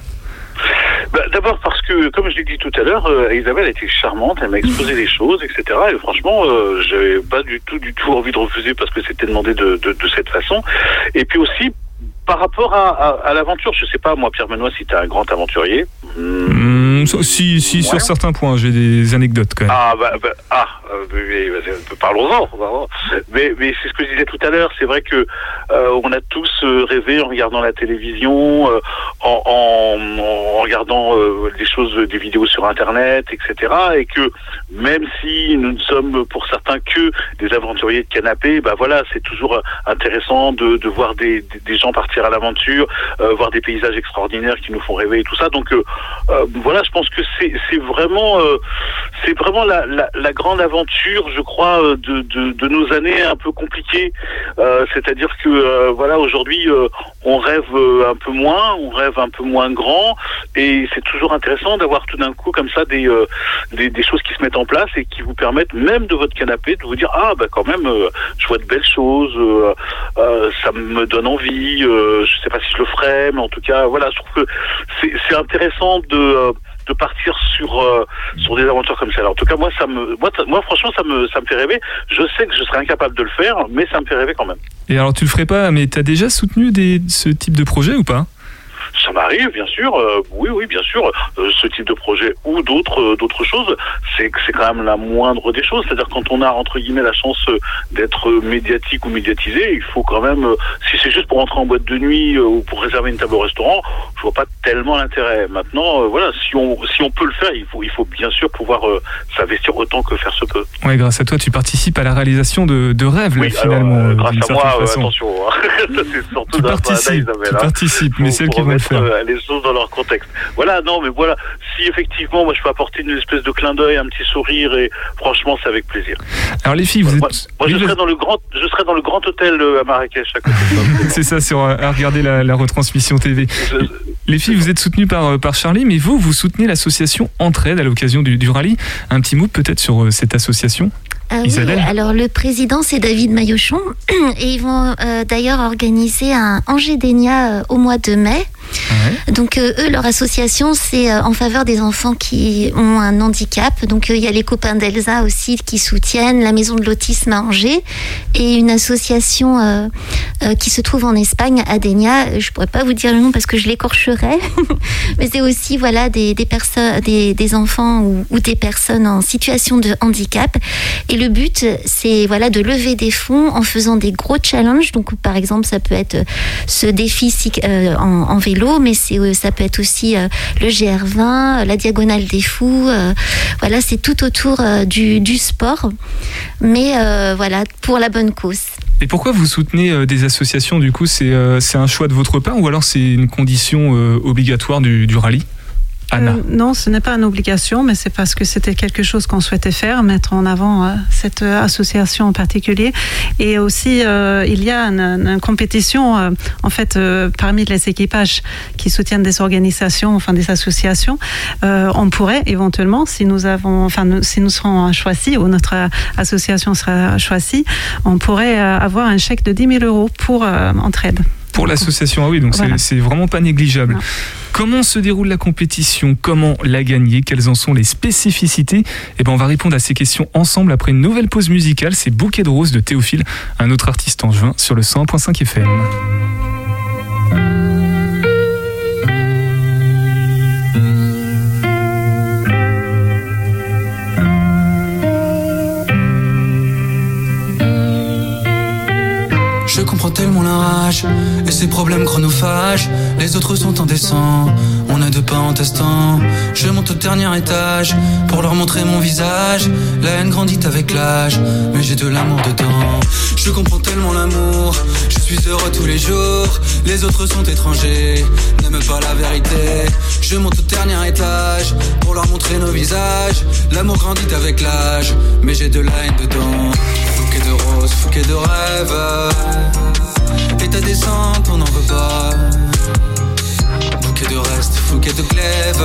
Bah, D'abord parce que, comme je l'ai dit tout à l'heure, euh, Isabelle était charmante, elle m'a exposé les choses, etc. Et franchement, euh, j'avais pas du tout, du tout envie de refuser parce que c'était demandé de, de, de cette façon. Et puis aussi, par rapport à, à, à l'aventure, je sais pas, moi, Pierre Benoît, si tu un grand aventurier. Hmm, Si, si Ouais. sur certains points, j'ai des anecdotes quand même. Ah, bah, bah, ah, mais- mais- parlons-en. parlons-en. Mais, mais c'est ce que je disais tout à l'heure. C'est vrai que euh, on a tous euh, rêvé en regardant la télévision, euh, en, en, en regardant euh, des choses, des vidéos sur Internet, etc. Et que même si nous ne sommes pour certains que des aventuriers de canapé, bah voilà, c'est toujours euh, intéressant de, de voir des, des, des gens partir à l'aventure, euh, voir des paysages extraordinaires qui nous font rêver et tout ça. Donc euh, euh, voilà, je pense que c'est vraiment euh, c'est vraiment la, la, la grande aventure, je crois, de, de, de nos années un peu compliquées. C'est-à-dire que voilà, aujourd'hui, on rêve un peu moins, on rêve un peu moins grand, et c'est toujours intéressant d'avoir tout d'un coup comme ça des, des des choses qui se mettent en place et qui vous permettent même de votre canapé de vous dire ah bah quand même, je vois de belles choses, euh, euh, ça me donne envie. Euh, je sais pas si je le ferai, mais en tout cas, voilà, je trouve que c'est intéressant de euh, de partir sur euh, sur des aventures comme ça. En tout cas, moi, ça me, moi, moi, franchement, ça me, ça me fait rêver. Je sais que je serais incapable de le faire, mais ça me fait rêver quand même. Et alors tu le ferais pas, mais t'as déjà soutenu ce type de projet ou pas? Ça m'arrive, bien sûr. euh, oui, oui, bien sûr. Euh, ce type de projet ou d'autres, euh, d'autres choses, c'est c'est quand même la moindre des choses. C'est-à-dire quand on a entre guillemets la chance d'être médiatique ou médiatisé, il faut quand même, euh, si c'est juste pour entrer en boîte de nuit euh, ou pour réserver une table au restaurant, je vois pas tellement l'intérêt. Maintenant, euh, voilà, si on, si on peut le faire, il faut, il faut bien sûr pouvoir euh, s'investir autant que faire se peut. Ouais, grâce à toi, tu participes à la réalisation de, de rêves, Oui, alors, finalement. euh, grâce à moi, attention. hein. [LAUGHS] Ça, c'est surtout Tu participes, tu hein participes, mais pour- c'est elle qui le remettre, euh, les choses dans leur contexte. Voilà, non, mais voilà, si effectivement, moi, je peux apporter une espèce de clin d'œil, un petit sourire, et franchement, c'est avec plaisir. Alors les filles, vous Moi, êtes... moi, je serai dans le grand, je serai dans le grand hôtel euh, à Marrakech à côté. ça. [LAUGHS] C'est ça, sur, euh, à regarder la, la retransmission TV. Je- Les filles, vous êtes soutenues par, par Charlie, mais vous, vous soutenez l'association Entraide à l'occasion du, du rallye. Un petit mot peut-être sur euh, cette association Ah oui, alors le président c'est David Maillochon [CLEARS THROAT] et ils vont euh, d'ailleurs organiser un Angers-Dénia euh, au mois de mai. Donc euh, eux, leur association, c'est euh, en faveur des enfants qui ont un handicap. Donc euh, il y a les copains d'Elsa aussi qui soutiennent la maison de l'autisme à Angers et une association euh, qui se trouve en Espagne à Dénia. Je pourrais pas vous dire le nom parce que je l'écorcherais, [LAUGHS] mais c'est aussi voilà des, des personnes, des, des enfants ou, des personnes en situation de handicap. Et le but, c'est voilà de lever des fonds en faisant des gros challenges. Donc par exemple, ça peut être ce défi euh, en, vélo, mais c'est euh, ça peut être aussi le GR20, euh, la diagonale des fous. voilà, c'est tout autour du, du sport, mais voilà pour la bonne cause. Et pourquoi vous soutenez des Du coup, c'est euh, c'est un choix de votre part ou alors c'est une condition euh, obligatoire du, du rallye? Anna Euh, non, ce n'est pas une obligation, mais c'est parce que c'était quelque chose qu'on souhaitait faire, mettre en avant euh, cette euh, association en particulier. Et aussi, euh, il y a une, une compétition, euh, en fait, euh, parmi les équipages qui soutiennent des organisations, enfin des associations. Euh, on pourrait éventuellement, si nous avons, enfin, nous- si nous serons choisis ou notre association sera choisie, on pourrait avoir un chèque de 10 000 euros pour euh, entraide. Pour l'association, ah oui, donc c'est- Voilà. c'est vraiment pas négligeable. Non. Comment se déroule la compétition? Comment la gagner? Quelles en sont les spécificités? Eh ben, on va répondre à ces questions ensemble après une nouvelle pause musicale. C'est Bouquet de roses de Théophile, un autre artiste en juin sur le 101.5 FM. Je comprends tellement la rage et ses problèmes chronophages. Les autres sont indécents, on a deux pas en testant. Je monte au dernier étage pour leur montrer mon visage. La haine grandit avec l'âge, mais j'ai de l'amour dedans. Je comprends tellement l'amour, je suis heureux tous les jours. Les autres sont étrangers, n'aiment pas la vérité. Je monte au dernier étage pour leur montrer nos visages. L'amour grandit avec l'âge, mais j'ai de la haine dedans. Fouquet de roses, fouquet de rêves. Et ta descente, on n'en veut pas. Bouquet de reste, fouquet de glaive.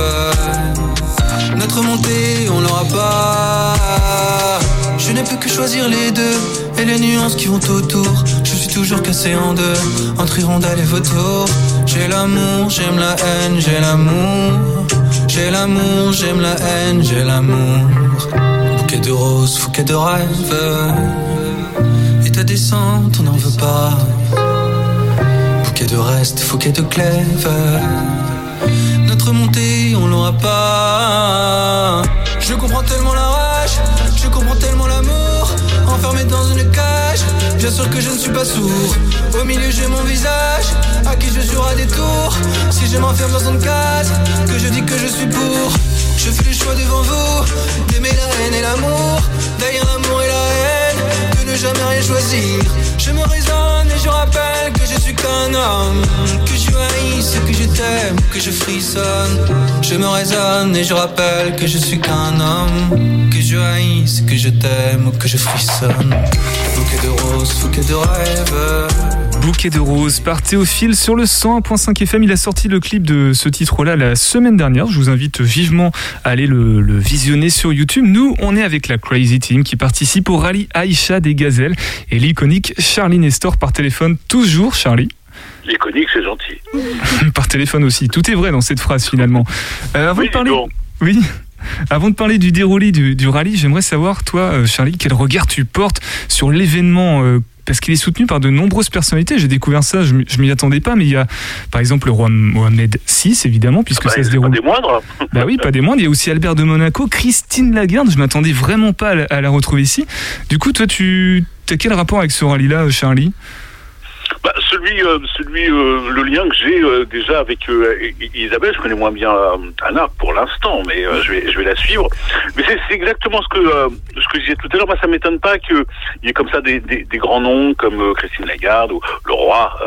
Notre montée, on l'aura pas. Je n'ai plus que choisir les deux et les nuances qui vont autour. Je suis toujours cassé en deux entre hirondelle et vautour. J'ai l'amour, j'aime la haine, j'ai l'amour. J'ai l'amour, j'aime la haine, j'ai l'amour. Bouquet de roses, fouquet de rêves. Et ta descente, on n'en veut pas. Bouquet de reste, fouquet de glaive. Notre montée, on l'aura pas. Je comprends tellement la rage, sûr que je ne suis pas sourd. Au milieu, j'ai mon visage, à qui je jouerai des tours. Si je m'enferme dans une case, que je dis que je suis pour. Je fais le choix devant vous, d'aimer la haine et l'amour. Derrière l'amour jamais rien. Je me raisonne et je rappelle que je suis qu'un homme. Que je haïsse, que je t'aime, que je frissonne. Je me raisonne et je rappelle que je suis qu'un homme. Que je haïsse, que je t'aime, que je frissonne. Bouquet de roses, bouquet de rêves. Bouquet de roses par Théophile sur le 101.5 FM. Il a sorti le clip de ce titre-là la semaine dernière. Je vous invite vivement à aller le, le, visionner sur YouTube. Nous, on est avec la Crazy Team qui participe au rallye Aïcha des Gazelles et l'iconique Charlie Nestor par téléphone. Toujours, Charlie. L'iconique, c'est gentil. [LAUGHS] par téléphone aussi. Tout est vrai dans cette phrase finalement. Euh, avant Oui, de parler. bon. Oui. [LAUGHS] Avant de parler du déroulé du, du rallye, j'aimerais savoir, toi, euh, Charlie, quel regard tu portes sur l'événement euh, parce qu'il est soutenu par de nombreuses personnalités. J'ai découvert ça, je, je m'y attendais pas, mais il y a par exemple le roi Mohamed VI, évidemment, puisque Bah, ça se c'est pas déroule. des moindres. [LAUGHS] Bah oui, pas des moindres. Il y a aussi Albert de Monaco, Christine Lagarde. Je m'attendais vraiment pas à la, à la retrouver ici. Du coup, toi, tu as quel rapport avec ce rallye-là, Charlie? Bah, celui, euh, celui, euh, le lien que j'ai euh, déjà avec euh, Isabelle, je connais moins bien euh, Anna pour l'instant, mais euh, je vais, je vais la suivre. Mais c'est exactement ce que ce que je disais tout à l'heure. Moi, ça m'étonne pas qu'il y ait comme ça des, des, des grands noms comme Christine Lagarde ou le roi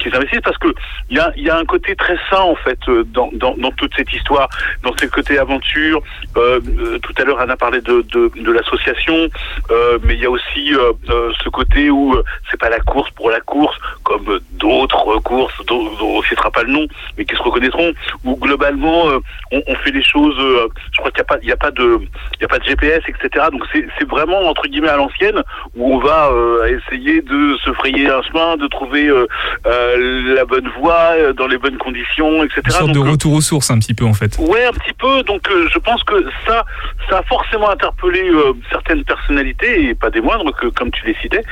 qui s'investissent parce que il y a, il y a un côté très sain en fait dans, dans, dans toute cette histoire, dans ce côté aventure. Tout à l'heure, Anna parlait de, de, de l'association, mais il y a aussi ce côté où c'est pas la course pour la course, comme d'autres courses dont, on ne citera pas le nom, mais qui se reconnaîtront, où globalement euh, on, on fait les choses. euh, je crois qu'il n'y a pas, a de, il y a pas de GPS, etc. Donc c'est, vraiment entre guillemets à l'ancienne où on va euh, essayer de se frayer un chemin, de trouver la bonne voie dans les bonnes conditions, etc. Une sorte Donc, de retour aux sources, un petit peu, en fait. Ouais, un petit peu. Donc, je pense que ça, ça a forcément interpellé certaines personnalités et pas des moindres que, comme tu les citais.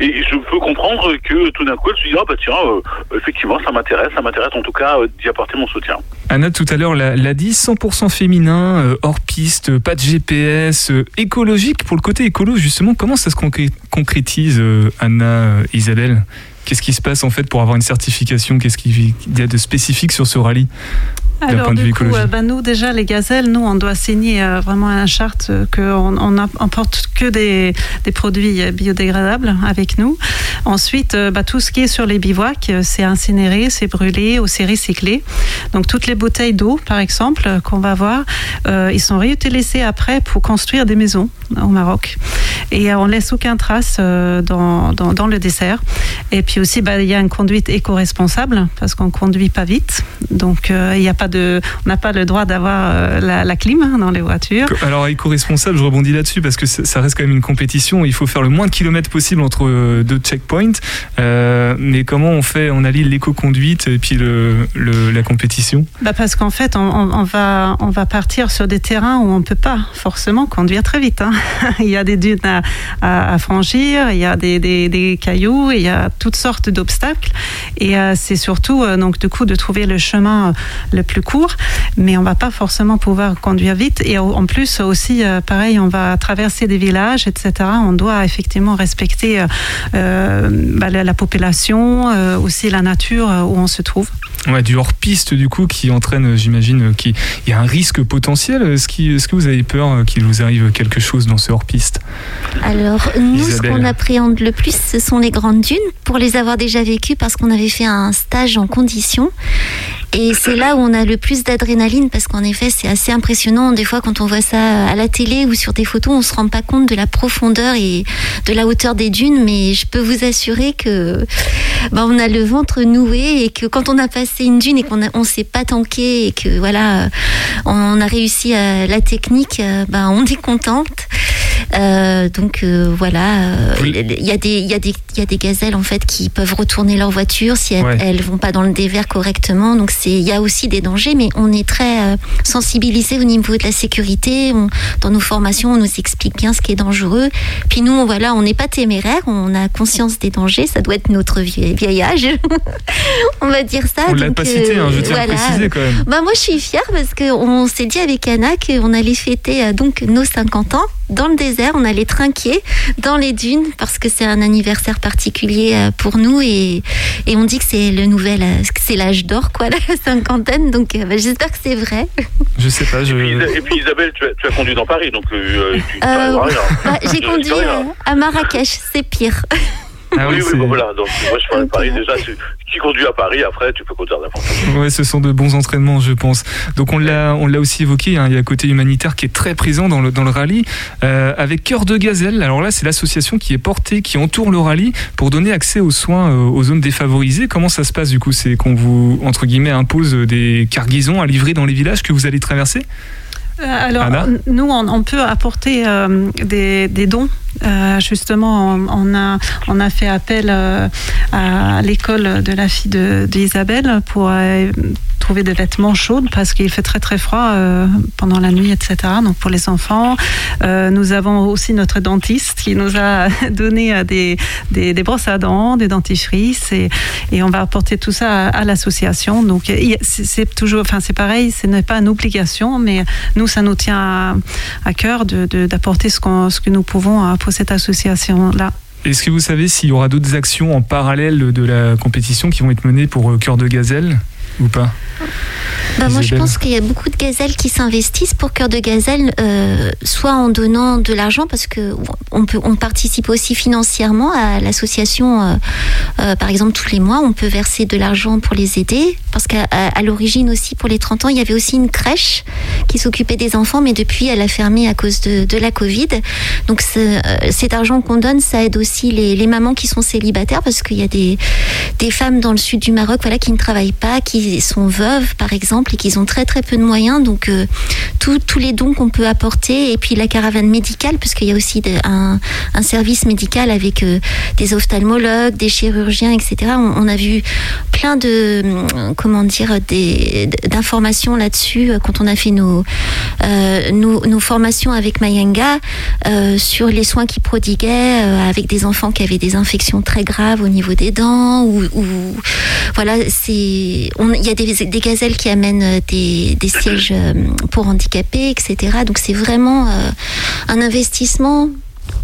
Et je peux comprendre que tout d'un coup, elle dit ah bah tiens, euh, effectivement, ça m'intéresse, ça m'intéresse en tout cas euh, d'y apporter mon soutien. Anna, tout à l'heure, l'a dit, 100% féminin, euh, hors piste, pas de GPS, écologique. Pour le côté écolo, justement, comment ça se concré- concrétise, Anna, Isabelle? Qu'est-ce qui se passe en fait pour avoir une certification? Qu'est-ce qu'il y a de spécifique sur ce rallye? d'un Alors du coup, bah, nous déjà les gazelles, nous on doit signer euh, vraiment un charte euh, qu'on on que des, des produits euh, biodégradables avec nous. Ensuite, euh, bah, tout ce qui est sur les bivouacs, euh, c'est incinéré, c'est brûlé ou c'est recyclé. Donc toutes les bouteilles d'eau, par exemple, qu'on va voir, ils sont réutilisés après pour construire des maisons au Maroc. Et on laisse aucun trace dans, dans, dans le dessert. Et puis aussi, bah, il y a une conduite éco-responsable parce qu'on conduit pas vite. Donc il y a pas de, on n'a pas le droit d'avoir euh, la, la clim hein, dans les voitures. Alors, éco-responsable, je rebondis là-dessus parce que ça reste quand même une compétition. Il faut faire le moins de kilomètres possible entre euh, deux checkpoints. Euh, mais comment on fait On allie l'éco-conduite et puis le, le- la compétition? Bah parce qu'en fait, on, va, on va partir sur des terrains où on peut pas forcément conduire très vite. hein. [LAUGHS] il y a des dunes à, à- à franchir, il y a des, des- des cailloux, il y a toutes sortes d'obstacles. Et euh, c'est surtout euh, donc du coup de trouver le chemin le plus court, mais on va pas forcément pouvoir conduire vite. Et en plus aussi, euh, pareil, on va traverser des villages, etc. On doit effectivement respecter euh, euh, bah, la, la population, euh, aussi la nature où on se trouve. Ouais, du hors-piste du coup qui entraîne, j'imagine, qu'il y a un risque potentiel. Est-ce que vous avez peur qu'il vous arrive quelque chose dans ce hors-piste? Alors, nous, ce qu'on appréhende le plus, ce sont les grandes dunes, pour les avoir déjà vécues, parce qu'on avait fait un stage en condition. Et c'est là où on a le plus d'adrénaline, parce qu'en effet, c'est assez impressionnant. Des fois, quand on voit ça à la télé ou sur des photos, on se rend pas compte de la profondeur et de la hauteur des dunes. Mais je peux vous assurer que ben, on a le ventre noué et que quand on a passé une dune et qu'on on s'est pas tanké et que voilà, on a réussi à la technique, ben, on est contente. Euh, donc euh, voilà, euh, il y, a des- il y, a des- il y a des gazelles en fait qui peuvent retourner leur voiture si elles, Ouais. elles vont pas dans le dévers correctement. Donc c'est il y a aussi des dangers, mais on est très euh, sensibilisé au niveau de la sécurité. On- dans nos formations, on nous explique bien ce qui est dangereux. Puis nous, on- voilà, on n'est pas téméraire, on a conscience des dangers. Ça doit être notre vie- vieil âge, [LAUGHS] on va dire ça. On l'a pas cité, hein, je euh, tiens à voilà. préciser quand même. Bah moi je suis fière parce qu'on s'est dit avec Anna qu'on allait fêter euh, donc nos 50 ans dans le désert, on allait trinquer dans les dunes parce que c'est un anniversaire particulier euh, pour nous et, et on dit que c'est le nouvel, euh, c'est l'âge d'or quoi, [LAUGHS] la cinquantaine. Donc euh, bah, j'espère que c'est vrai. [LAUGHS] Je sais pas, je. Et puis Isabelle, tu as, tu as conduit dans Paris, donc euh, tu Euh, bah, j'ai conduit à Marrakech, c'est pire. [LAUGHS] Ah oui, oui, oui, c'est- bah voilà. Donc, moi, je parle de Paris déjà. Tu, tu conduis à Paris, après, tu peux conduire n'importe où. Ouais, ce sont de bons entraînements, je pense. Donc on l'a, on l'a aussi évoqué. hein, il y a un côté humanitaire qui est très présent dans le dans le rallye, euh, avec Cœur de Gazelle. Alors là, c'est l'association qui est portée, qui entoure le rallye pour donner accès aux soins euh, aux zones défavorisées. Comment ça se passe du coup C'est qu'on vous entre guillemets impose des cargaisons à livrer dans les villages que vous allez traverser? Euh, alors, Anna? nous, on, on peut apporter euh, des, des dons. Euh, justement, on, a, on a fait appel euh, à l'école de la fille de- d'Isabelle pour euh, trouver des vêtements chauds parce qu'il fait très très froid pendant la nuit, etc. Donc pour les enfants, nous avons aussi notre dentiste qui nous a [LAUGHS] donné des, des, brosses à dents, des dentifrices et, et on va apporter tout ça à, l'association. Donc c'est toujours, enfin c'est pareil, ce n'est pas une obligation, mais nous ça nous tient à, cœur de- de- d'apporter ce, ce que nous pouvons euh, cette association là. Est-ce que vous savez s'il y aura d'autres actions en parallèle de la compétition qui vont être menées pour euh, Cœur de Gazelle? Ou pas Bah, moi, je pense qu'il y a beaucoup de gazelles qui s'investissent pour Cœur de Gazelle, euh, soit en donnant de l'argent, parce que on peut, on participe aussi financièrement à l'association. euh, euh, par exemple, tous les mois, on peut verser de l'argent pour les aider, parce qu'à à- à l'origine aussi, pour les 30 ans, il y avait aussi une crèche qui s'occupait des enfants, mais depuis, elle a fermé à cause de, de la Covid. Donc, ce- cet argent qu'on donne, ça aide aussi les, les mamans qui sont célibataires, parce qu'il y a des, des femmes dans le sud du Maroc, voilà, qui ne travaillent pas, qui sont veuves, par exemple, et qui ont très très peu de moyens. Donc, euh, tous- les dons qu'on peut apporter, et puis la caravane médicale, parce qu'il y a aussi un, un service médical avec euh, des ophtalmologues, des chirurgiens, etc. On, a vu plein de, hum, comment dire, d'informations là-dessus euh, quand on a fait nos, euh, nos, nos formations avec Mayanga euh, sur les soins qu'ils prodiguaient euh, avec des enfants qui avaient des infections très graves au niveau des dents ou, ou- voilà c'est on- il y a des, gazelles qui amènent euh, des, sièges euh, pour handicapés etc donc c'est vraiment euh, un investissement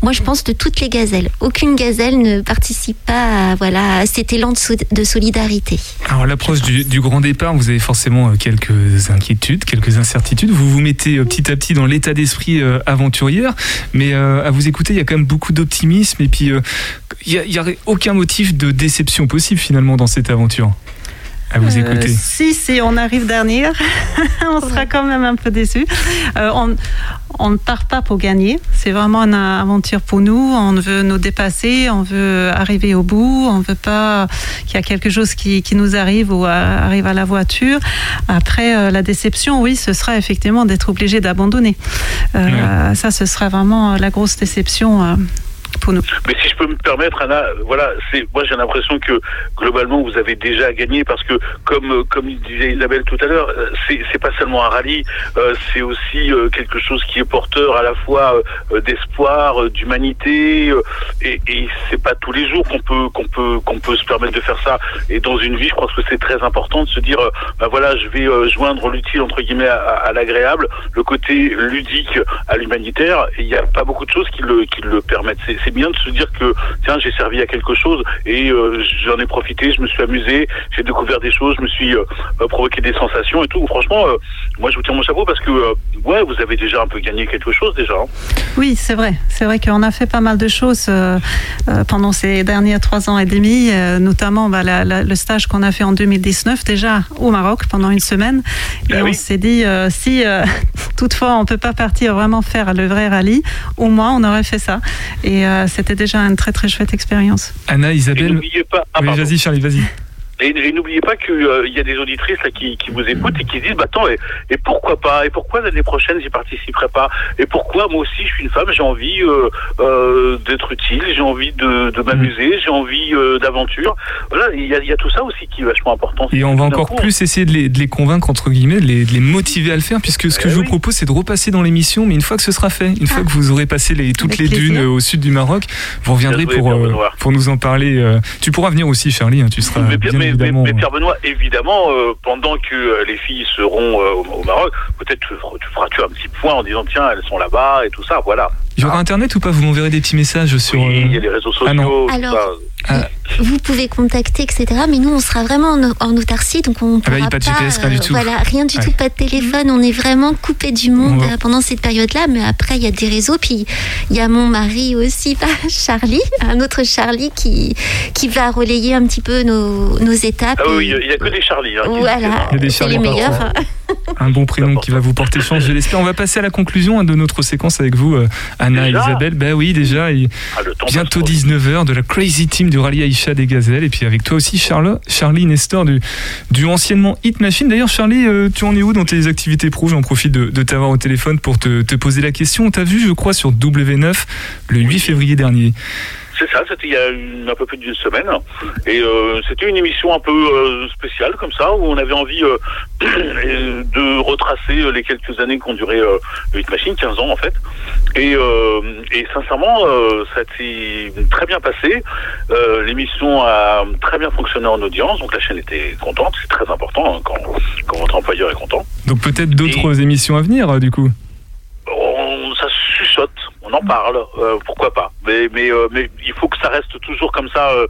moi, je pense de toutes les gazelles. Aucune gazelle ne participe pas à, voilà, à cet élan de, so- de solidarité. Alors, l'approche du, grand départ, vous avez forcément quelques inquiétudes, quelques incertitudes. Vous vous mettez petit à petit dans l'état d'esprit euh, mais à vous écouter, il y a quand même beaucoup d'optimisme et puis il n'y a, aucun motif de déception possible finalement dans cette aventure. À vous Euh, écouter. si, si on arrive dernière, [LAUGHS] on sera quand même un peu déçus. Euh, on, on ne part pas pour gagner. C'est vraiment une aventure pour nous. On veut nous dépasser, on veut arriver au bout. On ne veut pas qu'il y a quelque chose qui, qui nous arrive ou euh, arrive à la voiture. Après, euh, la déception, oui, ce sera effectivement d'être obligé d'abandonner. Euh, Ça, ce sera vraiment la grosse déception. euh, Mais si je peux me permettre, Anna, voilà, c'est moi j'ai l'impression que globalement vous avez déjà gagné parce que comme euh, comme disait Isabelle tout à l'heure, euh, c'est c'est pas seulement un rallye, euh, c'est aussi euh, quelque chose qui est porteur à la fois euh, d'espoir, euh, d'humanité et, et c'est pas tous les jours qu'on peut qu'on peut qu'on peut se permettre de faire ça. Et dans une vie, je pense que c'est très important de se dire, ben voilà, je vais joindre l'utile entre guillemets à, à l'agréable, le côté ludique à l'humanitaire. Il n'y a pas beaucoup de choses qui le qui le permettent. C'est bien de se dire que tiens j'ai servi à quelque chose et euh, j'en ai profité, je me suis amusé, j'ai découvert des choses, je me suis euh, provoqué des sensations et tout. Franchement, euh, moi je vous tiens mon chapeau parce que ouais vous avez déjà un peu gagné quelque chose déjà. hein. Oui, c'est vrai. C'est vrai qu'on a fait pas mal de choses pendant ces derniers trois ans et demi, notamment bah, la- la- le stage qu'on a fait en 2019 déjà au Maroc pendant une semaine. Et Ben on oui. s'est dit, si [LAUGHS] toutefois on peut pas partir vraiment faire le vrai rallye, au moins on aurait fait ça. Et c'était déjà une très très chouette expérience. Anna, Et Isabelle. n'oubliez pas. ah, Oui, vas-y, Charlie, vas-y. Et, et n'oubliez pas qu'il y a des auditrices là, qui, qui vous écoutent et qui se disent bah, attends, et, et pourquoi pas? Et pourquoi l'année prochaine j'y participerai pas? Et pourquoi moi aussi je suis une femme, j'ai envie euh, euh, d'être utile, j'ai envie de, de m'amuser, j'ai envie euh, d'aventure. Voilà, il y, a, il y a tout ça aussi qui est vachement important. Et on va encore coup, plus essayer de les, de les convaincre, entre guillemets, de les, de les motiver à le faire, puisque ce que Eh je vous propose, c'est de repasser dans l'émission, mais une fois que ce sera fait, une fois Ah. que vous aurez passé les, toutes Avec les plaisir. dunes euh, au sud du Maroc, vous reviendrez pour, euh, pour nous en parler. euh. Tu pourras venir aussi, Charlie, hein, tu seras mais, bien mais- mais- mais Pierre Benoît, évidemment, euh, pendant que euh, les filles seront euh, au, Maroc, peut-être tu tu feras tu un petit point en disant tiens, elles sont là-bas et tout ça, voilà. Il y aura Internet ou pas Vous m'enverrez des petits messages sur... Oui, il y euh, a les réseaux sociaux, Ah non. tout Alors. Ah. Vous pouvez contacter, etc. Mais nous, on sera vraiment en, en autarcie, donc on Ah bah, pourra pas de pas, GPS, rien du euh, tout. Voilà, rien du Ouais. tout, pas de téléphone. On est vraiment coupé du monde euh, pendant cette période-là. Mais après, il y a des réseaux. Puis il y a mon mari aussi, pas [LAUGHS] Charlie, un autre Charlie qui qui va relayer un petit peu nos, nos étapes. Ah oui, il n'y a que des Charlie. Hein, Voilà, hein. Il y a des c'est Charlie les meilleurs. [LAUGHS] un bon prénom qui va vous porter chance, je l'espère. On va passer à la conclusion hein, de notre séquence avec vous, euh, Anna et Déjà Isabelle. Ben oui, déjà, et Ah, temps bientôt passe trop vite. 19h de la Crazy Team du rallye Aïcha des Gazelles. Et puis avec toi aussi, Charlotte, Charlie Nestor du, du anciennement Hit Machine. D'ailleurs, Charlie, euh, tu en es où dans tes activités pro? J'en profite de, de t'avoir au téléphone pour te, te poser la question. On t'a vu, je crois, sur W9 le 8 février dernier. C'est ça, c'était il y a une- un peu plus d'une semaine. Et euh, c'était une émission un peu euh, spéciale comme ça, où on avait envie euh, [CLEARS THROAT] de retracer euh, les quelques années qu'ont duré le Hit Machine, 15 ans en fait. Et, euh, et sincèrement, ça s'est très bien passé. L'émission a très bien fonctionné en audience, donc la chaîne était contente. C'est très important hein, quand, quand votre employeur est content. Donc peut-être d'autres émissions à venir, du coup? On, en parle, euh, pourquoi pas. Mais, mais, euh, mais il faut que ça reste toujours comme ça euh,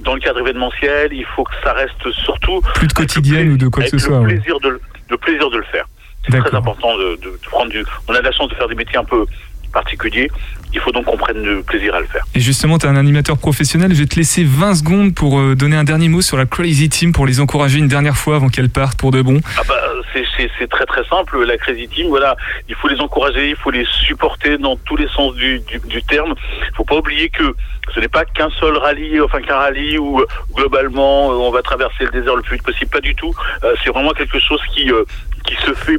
dans le cadre événementiel. Il faut que ça reste surtout Plus de quotidienne ou de quoi que ce soit. Le ouais. plaisir de, le- plaisir de le faire. C'est très important de, de- de prendre du. On a la chance de faire des métiers un peu particuliers. Il faut donc qu'on prenne du plaisir à le faire. Et justement, tu es un animateur professionnel. Je vais te laisser 20 secondes pour euh, donner un dernier mot sur la Crazy Team pour les encourager une dernière fois avant qu'elle parte pour de bon. Ah bah, c'est- c'est c'est très très simple. La Crazy Team, voilà, il faut les encourager, il faut les supporter dans tous les sens du, du, du terme. Il faut pas oublier que ce n'est pas qu'un seul rallye, enfin qu'un rallye où euh, globalement euh, on va traverser le désert le plus vite possible. Pas du tout. Euh, c'est vraiment quelque chose qui euh, qui se fait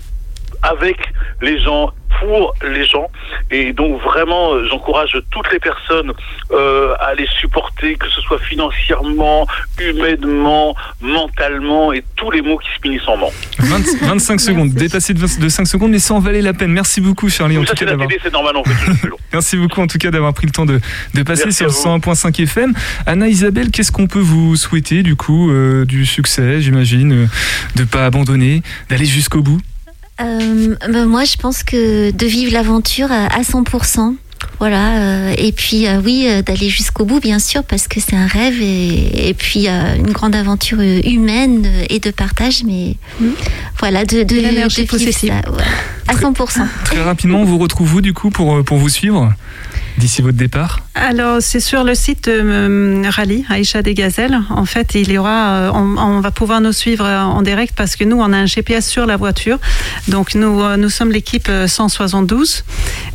avec les gens, pour les gens. Et donc vraiment, j'encourage toutes les personnes euh, à les supporter, que ce soit financièrement, humainement, mentalement, et tous les mots qui se finissent en ment. 20 25 secondes, dépassé de, 20 de 5 secondes, mais ça en valait la peine. Merci beaucoup, Charlie, en ça, tout cas la d'avoir. télé, c'est normal, on fait. [LAUGHS] Merci beaucoup en tout cas d'avoir pris le temps de, de passer Merci sur à le 101.5 FM. Anna Isabelle, qu'est-ce qu'on peut vous souhaiter du coup euh, Du succès, j'imagine, euh, de pas abandonner, d'aller jusqu'au bout? Euh, ben, moi, je pense que de vivre l'aventure à, à 100%. Voilà, euh, et puis euh, oui, euh, d'aller jusqu'au bout, bien sûr, parce que c'est un rêve et, et puis euh, une grande aventure euh, humaine euh, et de partage, mais voilà, de, de, L'énergie de vivre possessive. ça, à 100%. Très rapidement, on vous retrouve vous du coup pour, euh, pour vous suivre? D'ici votre départ Alors, c'est sur le site euh, Rallye, Aïcha des Gazelles. En fait, il y aura, euh, on, on va pouvoir nous suivre euh, en direct parce que nous, on a un GPS sur la voiture. Donc, nous, euh, nous sommes l'équipe euh, 172.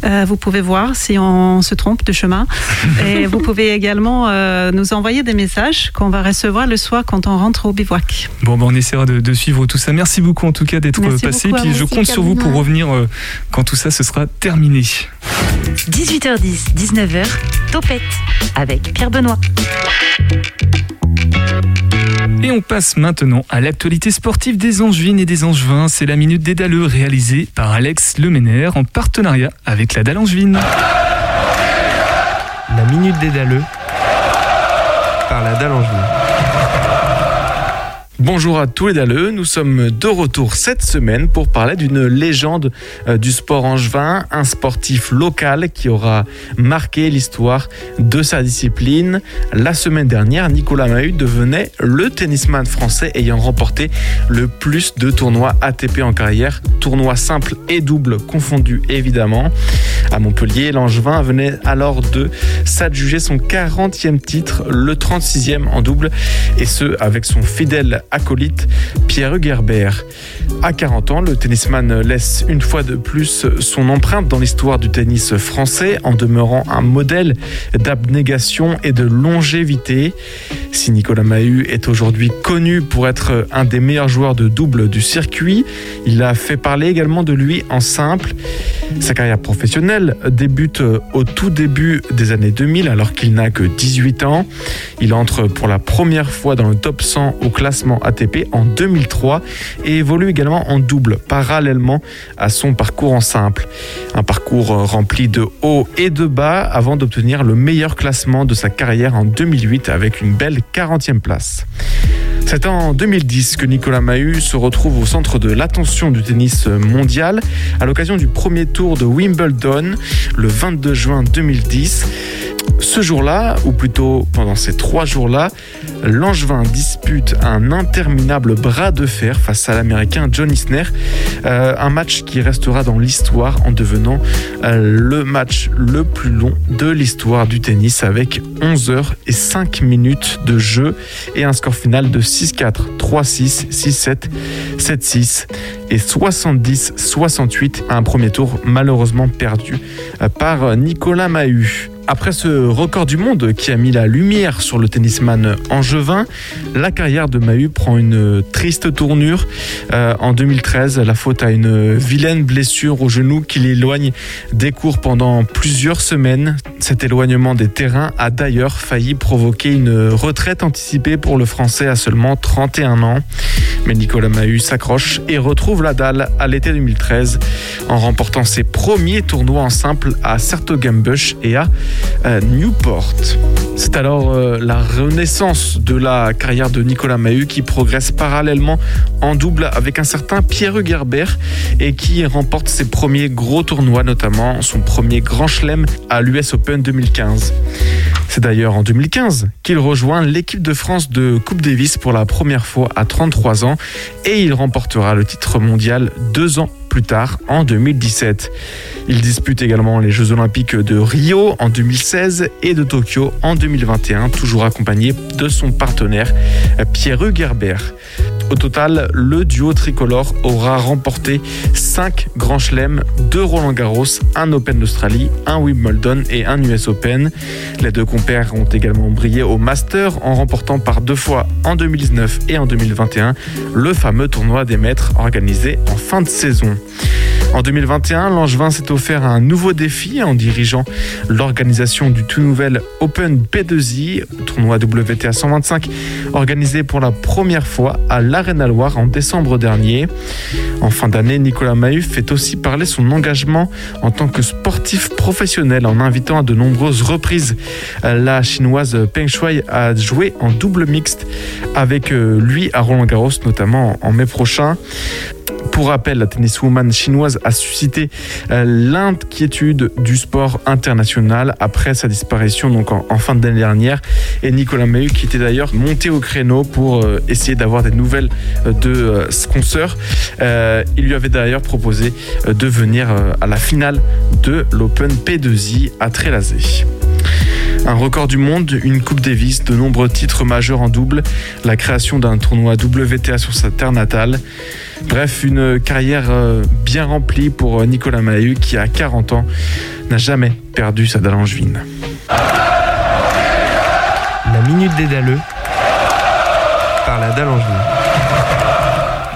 Euh, vous pouvez voir si on se trompe de chemin. [LAUGHS] Et vous pouvez également euh, nous envoyer des messages qu'on va recevoir le soir quand on rentre au bivouac. Bon, ben, on essaiera de, de suivre tout ça. Merci beaucoup en tout cas d'être passé. à Puis je compte sur vous pour revenir quand tout ça ce sera terminé. 18h10, 19h, Topette avec Pierre Benoît. Et on passe maintenant à l'actualité sportive des Angevines et des Angevins. C'est la Minute des Dalleux réalisée par Alex Leméner en partenariat avec la Dalle Angevine. La minute des Dalleux par la dalle Angevine. Bonjour à tous les daleux, nous sommes de retour cette semaine pour parler d'une légende euh, du sport angevin, un sportif local qui aura marqué l'histoire de sa discipline. La semaine dernière, Nicolas Mahut devenait le tennisman français ayant remporté le plus de tournois ATP en carrière, tournois simples et doubles confondus évidemment. À Montpellier, l'angevin venait alors de s'adjuger son 40e titre, le 36e en double, et ce avec son fidèle acolyte Pierre Hugerbert. À 40 ans, le tennisman laisse une fois de plus son empreinte dans l'histoire du tennis français en demeurant un modèle d'abnégation et de longévité. Si Nicolas Mahut est aujourd'hui connu pour être un des meilleurs joueurs de double du circuit, il a fait parler également de lui en simple. Sa carrière professionnelle débute au tout début des années 2000 alors qu'il n'a que 18 ans. Il entre pour la première fois dans le top 100 au classement ATP en 2003 et évolue également en double parallèlement à son parcours en simple. Un parcours rempli de hauts et de bas avant d'obtenir le meilleur classement de sa carrière en 2008 avec une belle 40e place. C'est en 2010 que Nicolas Mahut se retrouve au centre de l'attention du tennis mondial à l'occasion du premier tour de Wimbledon le 22 juin 2010. Ce jour-là, ou plutôt pendant ces trois jours-là, l'Angevin dispute un interminable bras de fer face à l'Américain John Isner, euh, un match qui restera dans l'histoire en devenant euh, le match le plus long de l'histoire du tennis avec 11 heures et 5 minutes de jeu et un score final de 6-4, 3-6, 6-7, 7-6 et 70-68, un premier tour malheureusement perdu euh, par Nicolas Mahut. Après ce record du monde qui a mis la lumière sur le tennisman angevin, la carrière de Mahut prend une triste tournure. Euh, en 2013, la faute à une vilaine blessure au genou qui l'éloigne des cours pendant plusieurs semaines. Cet éloignement des terrains a d'ailleurs failli provoquer une retraite anticipée pour le Français à seulement 31 ans. Mais Nicolas Mahut s'accroche et retrouve la dalle à l'été 2013 en remportant ses premiers tournois en simple à Sertogenbosch et à Newport. C'est alors euh, la renaissance de la carrière de Nicolas Mahut qui progresse parallèlement en double avec un certain Pierre Hugerbert et qui remporte ses premiers gros tournois, notamment son premier grand chelem à l'US Open 2015. C'est d'ailleurs en 2015 qu'il rejoint l'équipe de France de Coupe Davis pour la première fois à 33 ans et il remportera le titre mondial deux ans plus tard, en 2017. Il dispute également les Jeux Olympiques de Rio en 2016 et de Tokyo en 2021, toujours accompagné de son partenaire Pierre Hugerbert. Au total, le duo tricolore aura remporté 5 grands chelems, 2 Roland Garros, un Open d'Australie, un Wimbledon et un US Open. Les deux compères ont également brillé au Master en remportant par deux fois en 2019 et en 2021 le fameux tournoi des maîtres organisé en fin de saison. En 2021, Langevin s'est offert un nouveau défi en dirigeant l'organisation du tout nouvel Open P2I, tournoi WTA 125, organisé pour la première fois à l'Arena Loire en décembre dernier. En fin d'année, Nicolas Mahut fait aussi parler son engagement en tant que sportif professionnel en invitant à de nombreuses reprises la chinoise Peng Shuai à jouer en double mixte avec lui à Roland Garros, notamment en mai prochain. Pour rappel, la tenniswoman chinoise a suscité euh, l'inquiétude du sport international après sa disparition donc en, fin d'année dernière. Et Nicolas Mahut qui était d'ailleurs monté au créneau pour euh, essayer d'avoir des nouvelles euh, de sponsors. il lui avait d'ailleurs proposé de venir à la finale de l'Open P2I à Trélazé. Un record du monde, une Coupe Davis, de nombreux titres majeurs en double, la création d'un tournoi WTA sur sa terre natale. Bref, une carrière euh, bien remplie pour euh, Nicolas Mahut qui, à 40 ans, n'a jamais perdu sa dalle angevine. La minute des dalleux par la dalle angevine.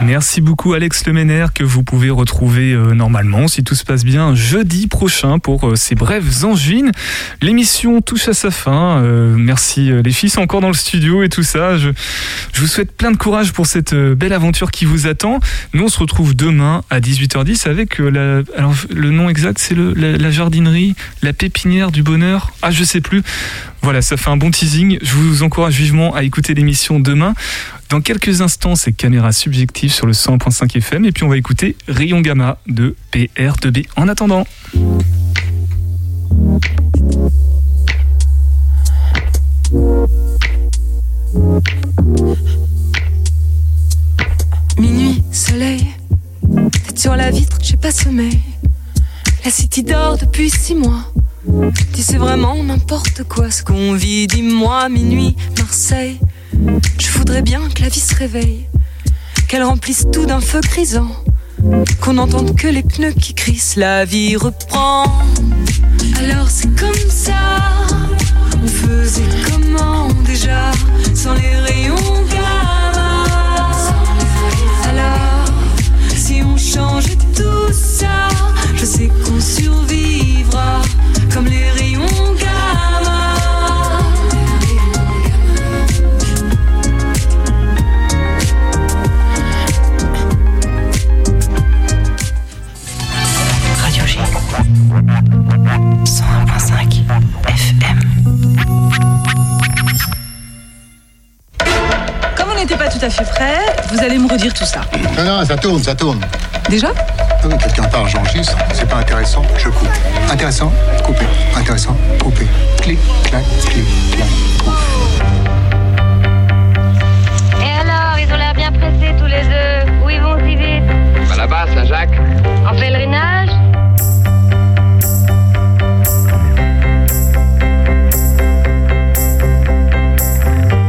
Merci beaucoup Alex Lemener que vous pouvez retrouver euh, normalement si tout se passe bien jeudi prochain pour euh, ces brèves angines. L'émission touche à sa fin. Euh, merci les sont encore dans le studio et tout ça. Je, vous souhaite plein de courage pour cette belle aventure qui vous attend. Nous on se retrouve demain à 18h10 avec le nom exact c'est la, la jardinerie, la pépinière du bonheur? Ah je sais plus. Voilà, ça fait un bon teasing. Je vous encourage vivement à écouter l'émission demain. Dans quelques instants, c'est Caméra Subjective sur le 100.5 FM. Et puis on va écouter Rayon Gamma de PR2B. En attendant. Minuit, soleil, tête sur la vitre, j'ai pas sommeil. La city dort depuis six mois. C'est vraiment n'importe quoi ce qu'on vit. Dis-moi, minuit, Marseille. Je voudrais bien que la vie se réveille, qu'elle remplisse tout d'un feu grisant, qu'on n'entende que les pneus qui crissent. La vie reprend. Alors c'est comme ça. On faisait comment déjà sans les rayons changeait tout ça, je sais qu'on survivra comme les tout à fait prêt, vous allez me redire tout ça. Non, non, ça tourne, ça tourne. Déjà oui, Quelqu'un parle, j'enregistre. C'est pas intéressant, je coupe. Intéressant, coupé. Intéressant, coupé. Clic, clac, clic, clac. Et alors, ils ont l'air bien pressés tous les deux. Où ils vont si vite Bah là-bas, Saint-Jacques. En pèlerinage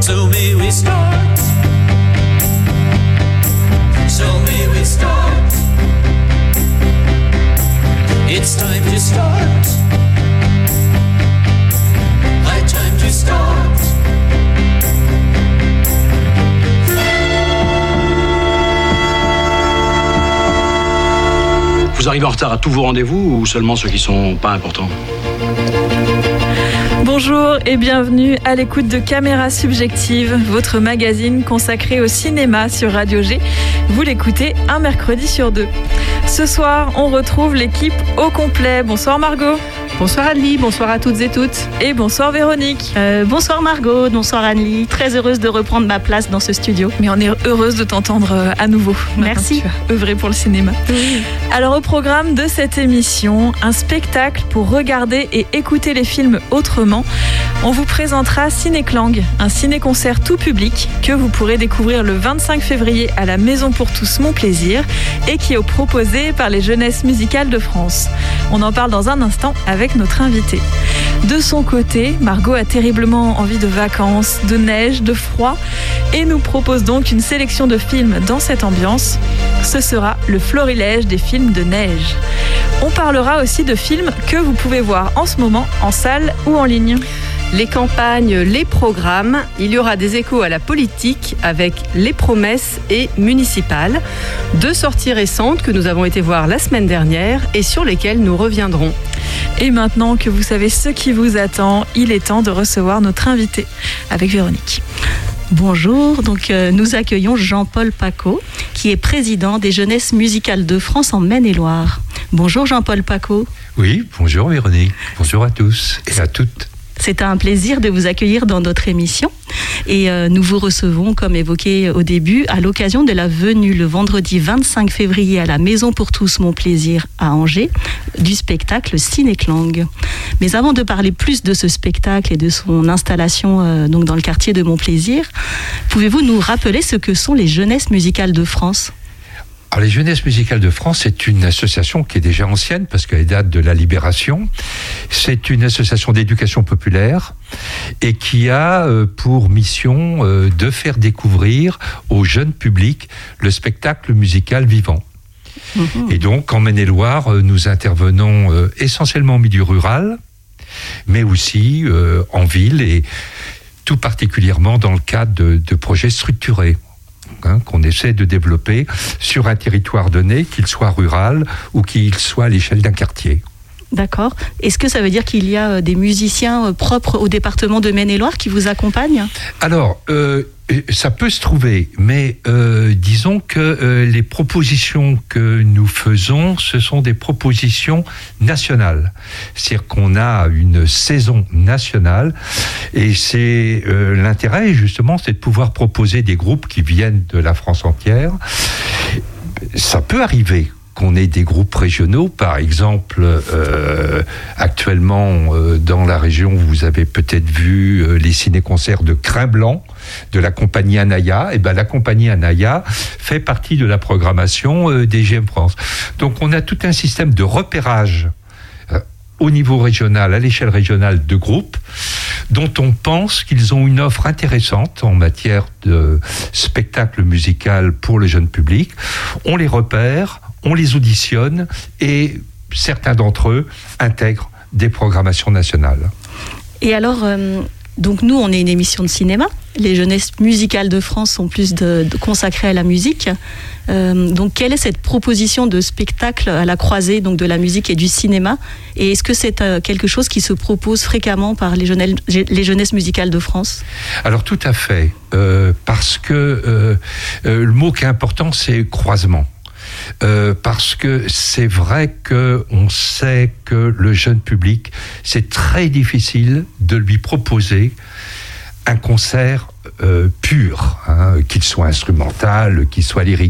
So Vous arrivez en retard à tous vos rendez-vous ou seulement ceux qui sont pas importants? Bonjour et bienvenue à l'écoute de Caméra Subjective, votre magazine consacré au cinéma sur Radio G. Vous l'écoutez un mercredi sur deux. Ce soir, on retrouve l'équipe au complet. Bonsoir Margot. Bonsoir Anne-Lie, bonsoir à toutes et toutes. Et bonsoir Véronique. Euh, bonsoir Margot, bonsoir Anne-Lie. Très heureuse de reprendre ma place dans ce studio. Mais on est heureuse de t'entendre euh, à nouveau. Merci. Tu as œuvré pour le cinéma. Alors au programme de cette émission, un spectacle pour regarder et écouter les films autrement. On vous présentera Cinéclang, un ciné-concert tout public que vous pourrez découvrir le 25 février à la Maison pour tous Mon Plaisir et qui est proposé par les Jeunesses musicales de France. On en parle dans un instant avec notre invité. De son côté, Margot a terriblement envie de vacances, de neige, de froid et nous propose donc une sélection de films dans cette ambiance. Ce sera le florilège des films de neige. On parlera aussi de films que vous pouvez voir en ce moment en salle ou en ligne. Les campagnes, les programmes, il y aura des échos à la politique avec les promesses et municipales. Deux sorties récentes que nous avons été voir la semaine dernière et sur lesquelles nous reviendrons. Et maintenant que vous savez ce qui vous attend, il est temps de recevoir notre invité avec Véronique. Bonjour, donc euh, nous accueillons Jean-Paul Paco, qui est président des Jeunesses musicales de France en Maine-et-Loire. Bonjour Jean-Paul Paco. Oui, bonjour Véronique, bonjour à tous et à toutes. C'est un plaisir de vous accueillir dans notre émission et euh, nous vous recevons, comme évoqué au début, à l'occasion de la venue le vendredi 25 février à la Maison pour tous Mon Plaisir à Angers du spectacle Cinéclang. Mais avant de parler plus de ce spectacle et de son installation euh, dans le quartier de Mon Plaisir, pouvez-vous nous rappeler ce que sont les Jeunesses musicales de France? Alors, les Jeunesses musicales de France, c'est une association qui est déjà ancienne parce qu'elle date de la Libération. C'est une association d'éducation populaire et qui a euh, pour mission euh, de faire découvrir au jeune public le spectacle musical vivant. Et donc, en Maine-et-Loire, euh, nous intervenons essentiellement au milieu rural, mais aussi en ville et tout particulièrement dans le cadre de, de projets structurés hein, qu'on essaie de développer sur un territoire donné, qu'il soit rural ou qu'il soit à l'échelle d'un quartier. D'accord. Est-ce que ça veut dire qu'il y a euh, des musiciens euh, propres au département de Maine-et-Loire qui vous accompagnent? Alors, euh, Euh, Ça peut se trouver, mais euh, disons que euh, les propositions que nous faisons, ce sont des propositions nationales. C'est-à-dire qu'on a une saison nationale, et c'est euh, l'intérêt justement, c'est de pouvoir proposer des groupes qui viennent de la France entière. Ça peut arriver qu'on ait des groupes régionaux, par exemple, euh, actuellement euh, dans la région, vous avez peut-être vu euh, les ciné-concerts de Crin Blanc de la compagnie Anaya. Et ben la compagnie Anaya fait partie de la programmation euh, des GM France. Donc on a tout un système de repérage euh, au niveau régional, à l'échelle régionale de groupes, dont on pense qu'ils ont une offre intéressante en matière de spectacle musical pour le jeune public. On les repère, on les auditionne et certains d'entre eux intègrent des programmations nationales. Et alors, euh, donc nous, on est une émission de cinéma. Les jeunesses musicales de France sont plus de, consacrées à la musique. Euh, donc, quelle est cette proposition de spectacle à la croisée donc de la musique et du cinéma? Et est-ce que c'est euh, quelque chose qui se propose fréquemment par les les jeunesses musicales de France? Alors tout à fait, euh, parce que le mot qui est important, c'est croisement. Euh, parce que c'est vrai que on sait que le jeune public, c'est très difficile de lui proposer un concert euh, pur, hein, qu'il soit instrumental, qu'il soit lyrique.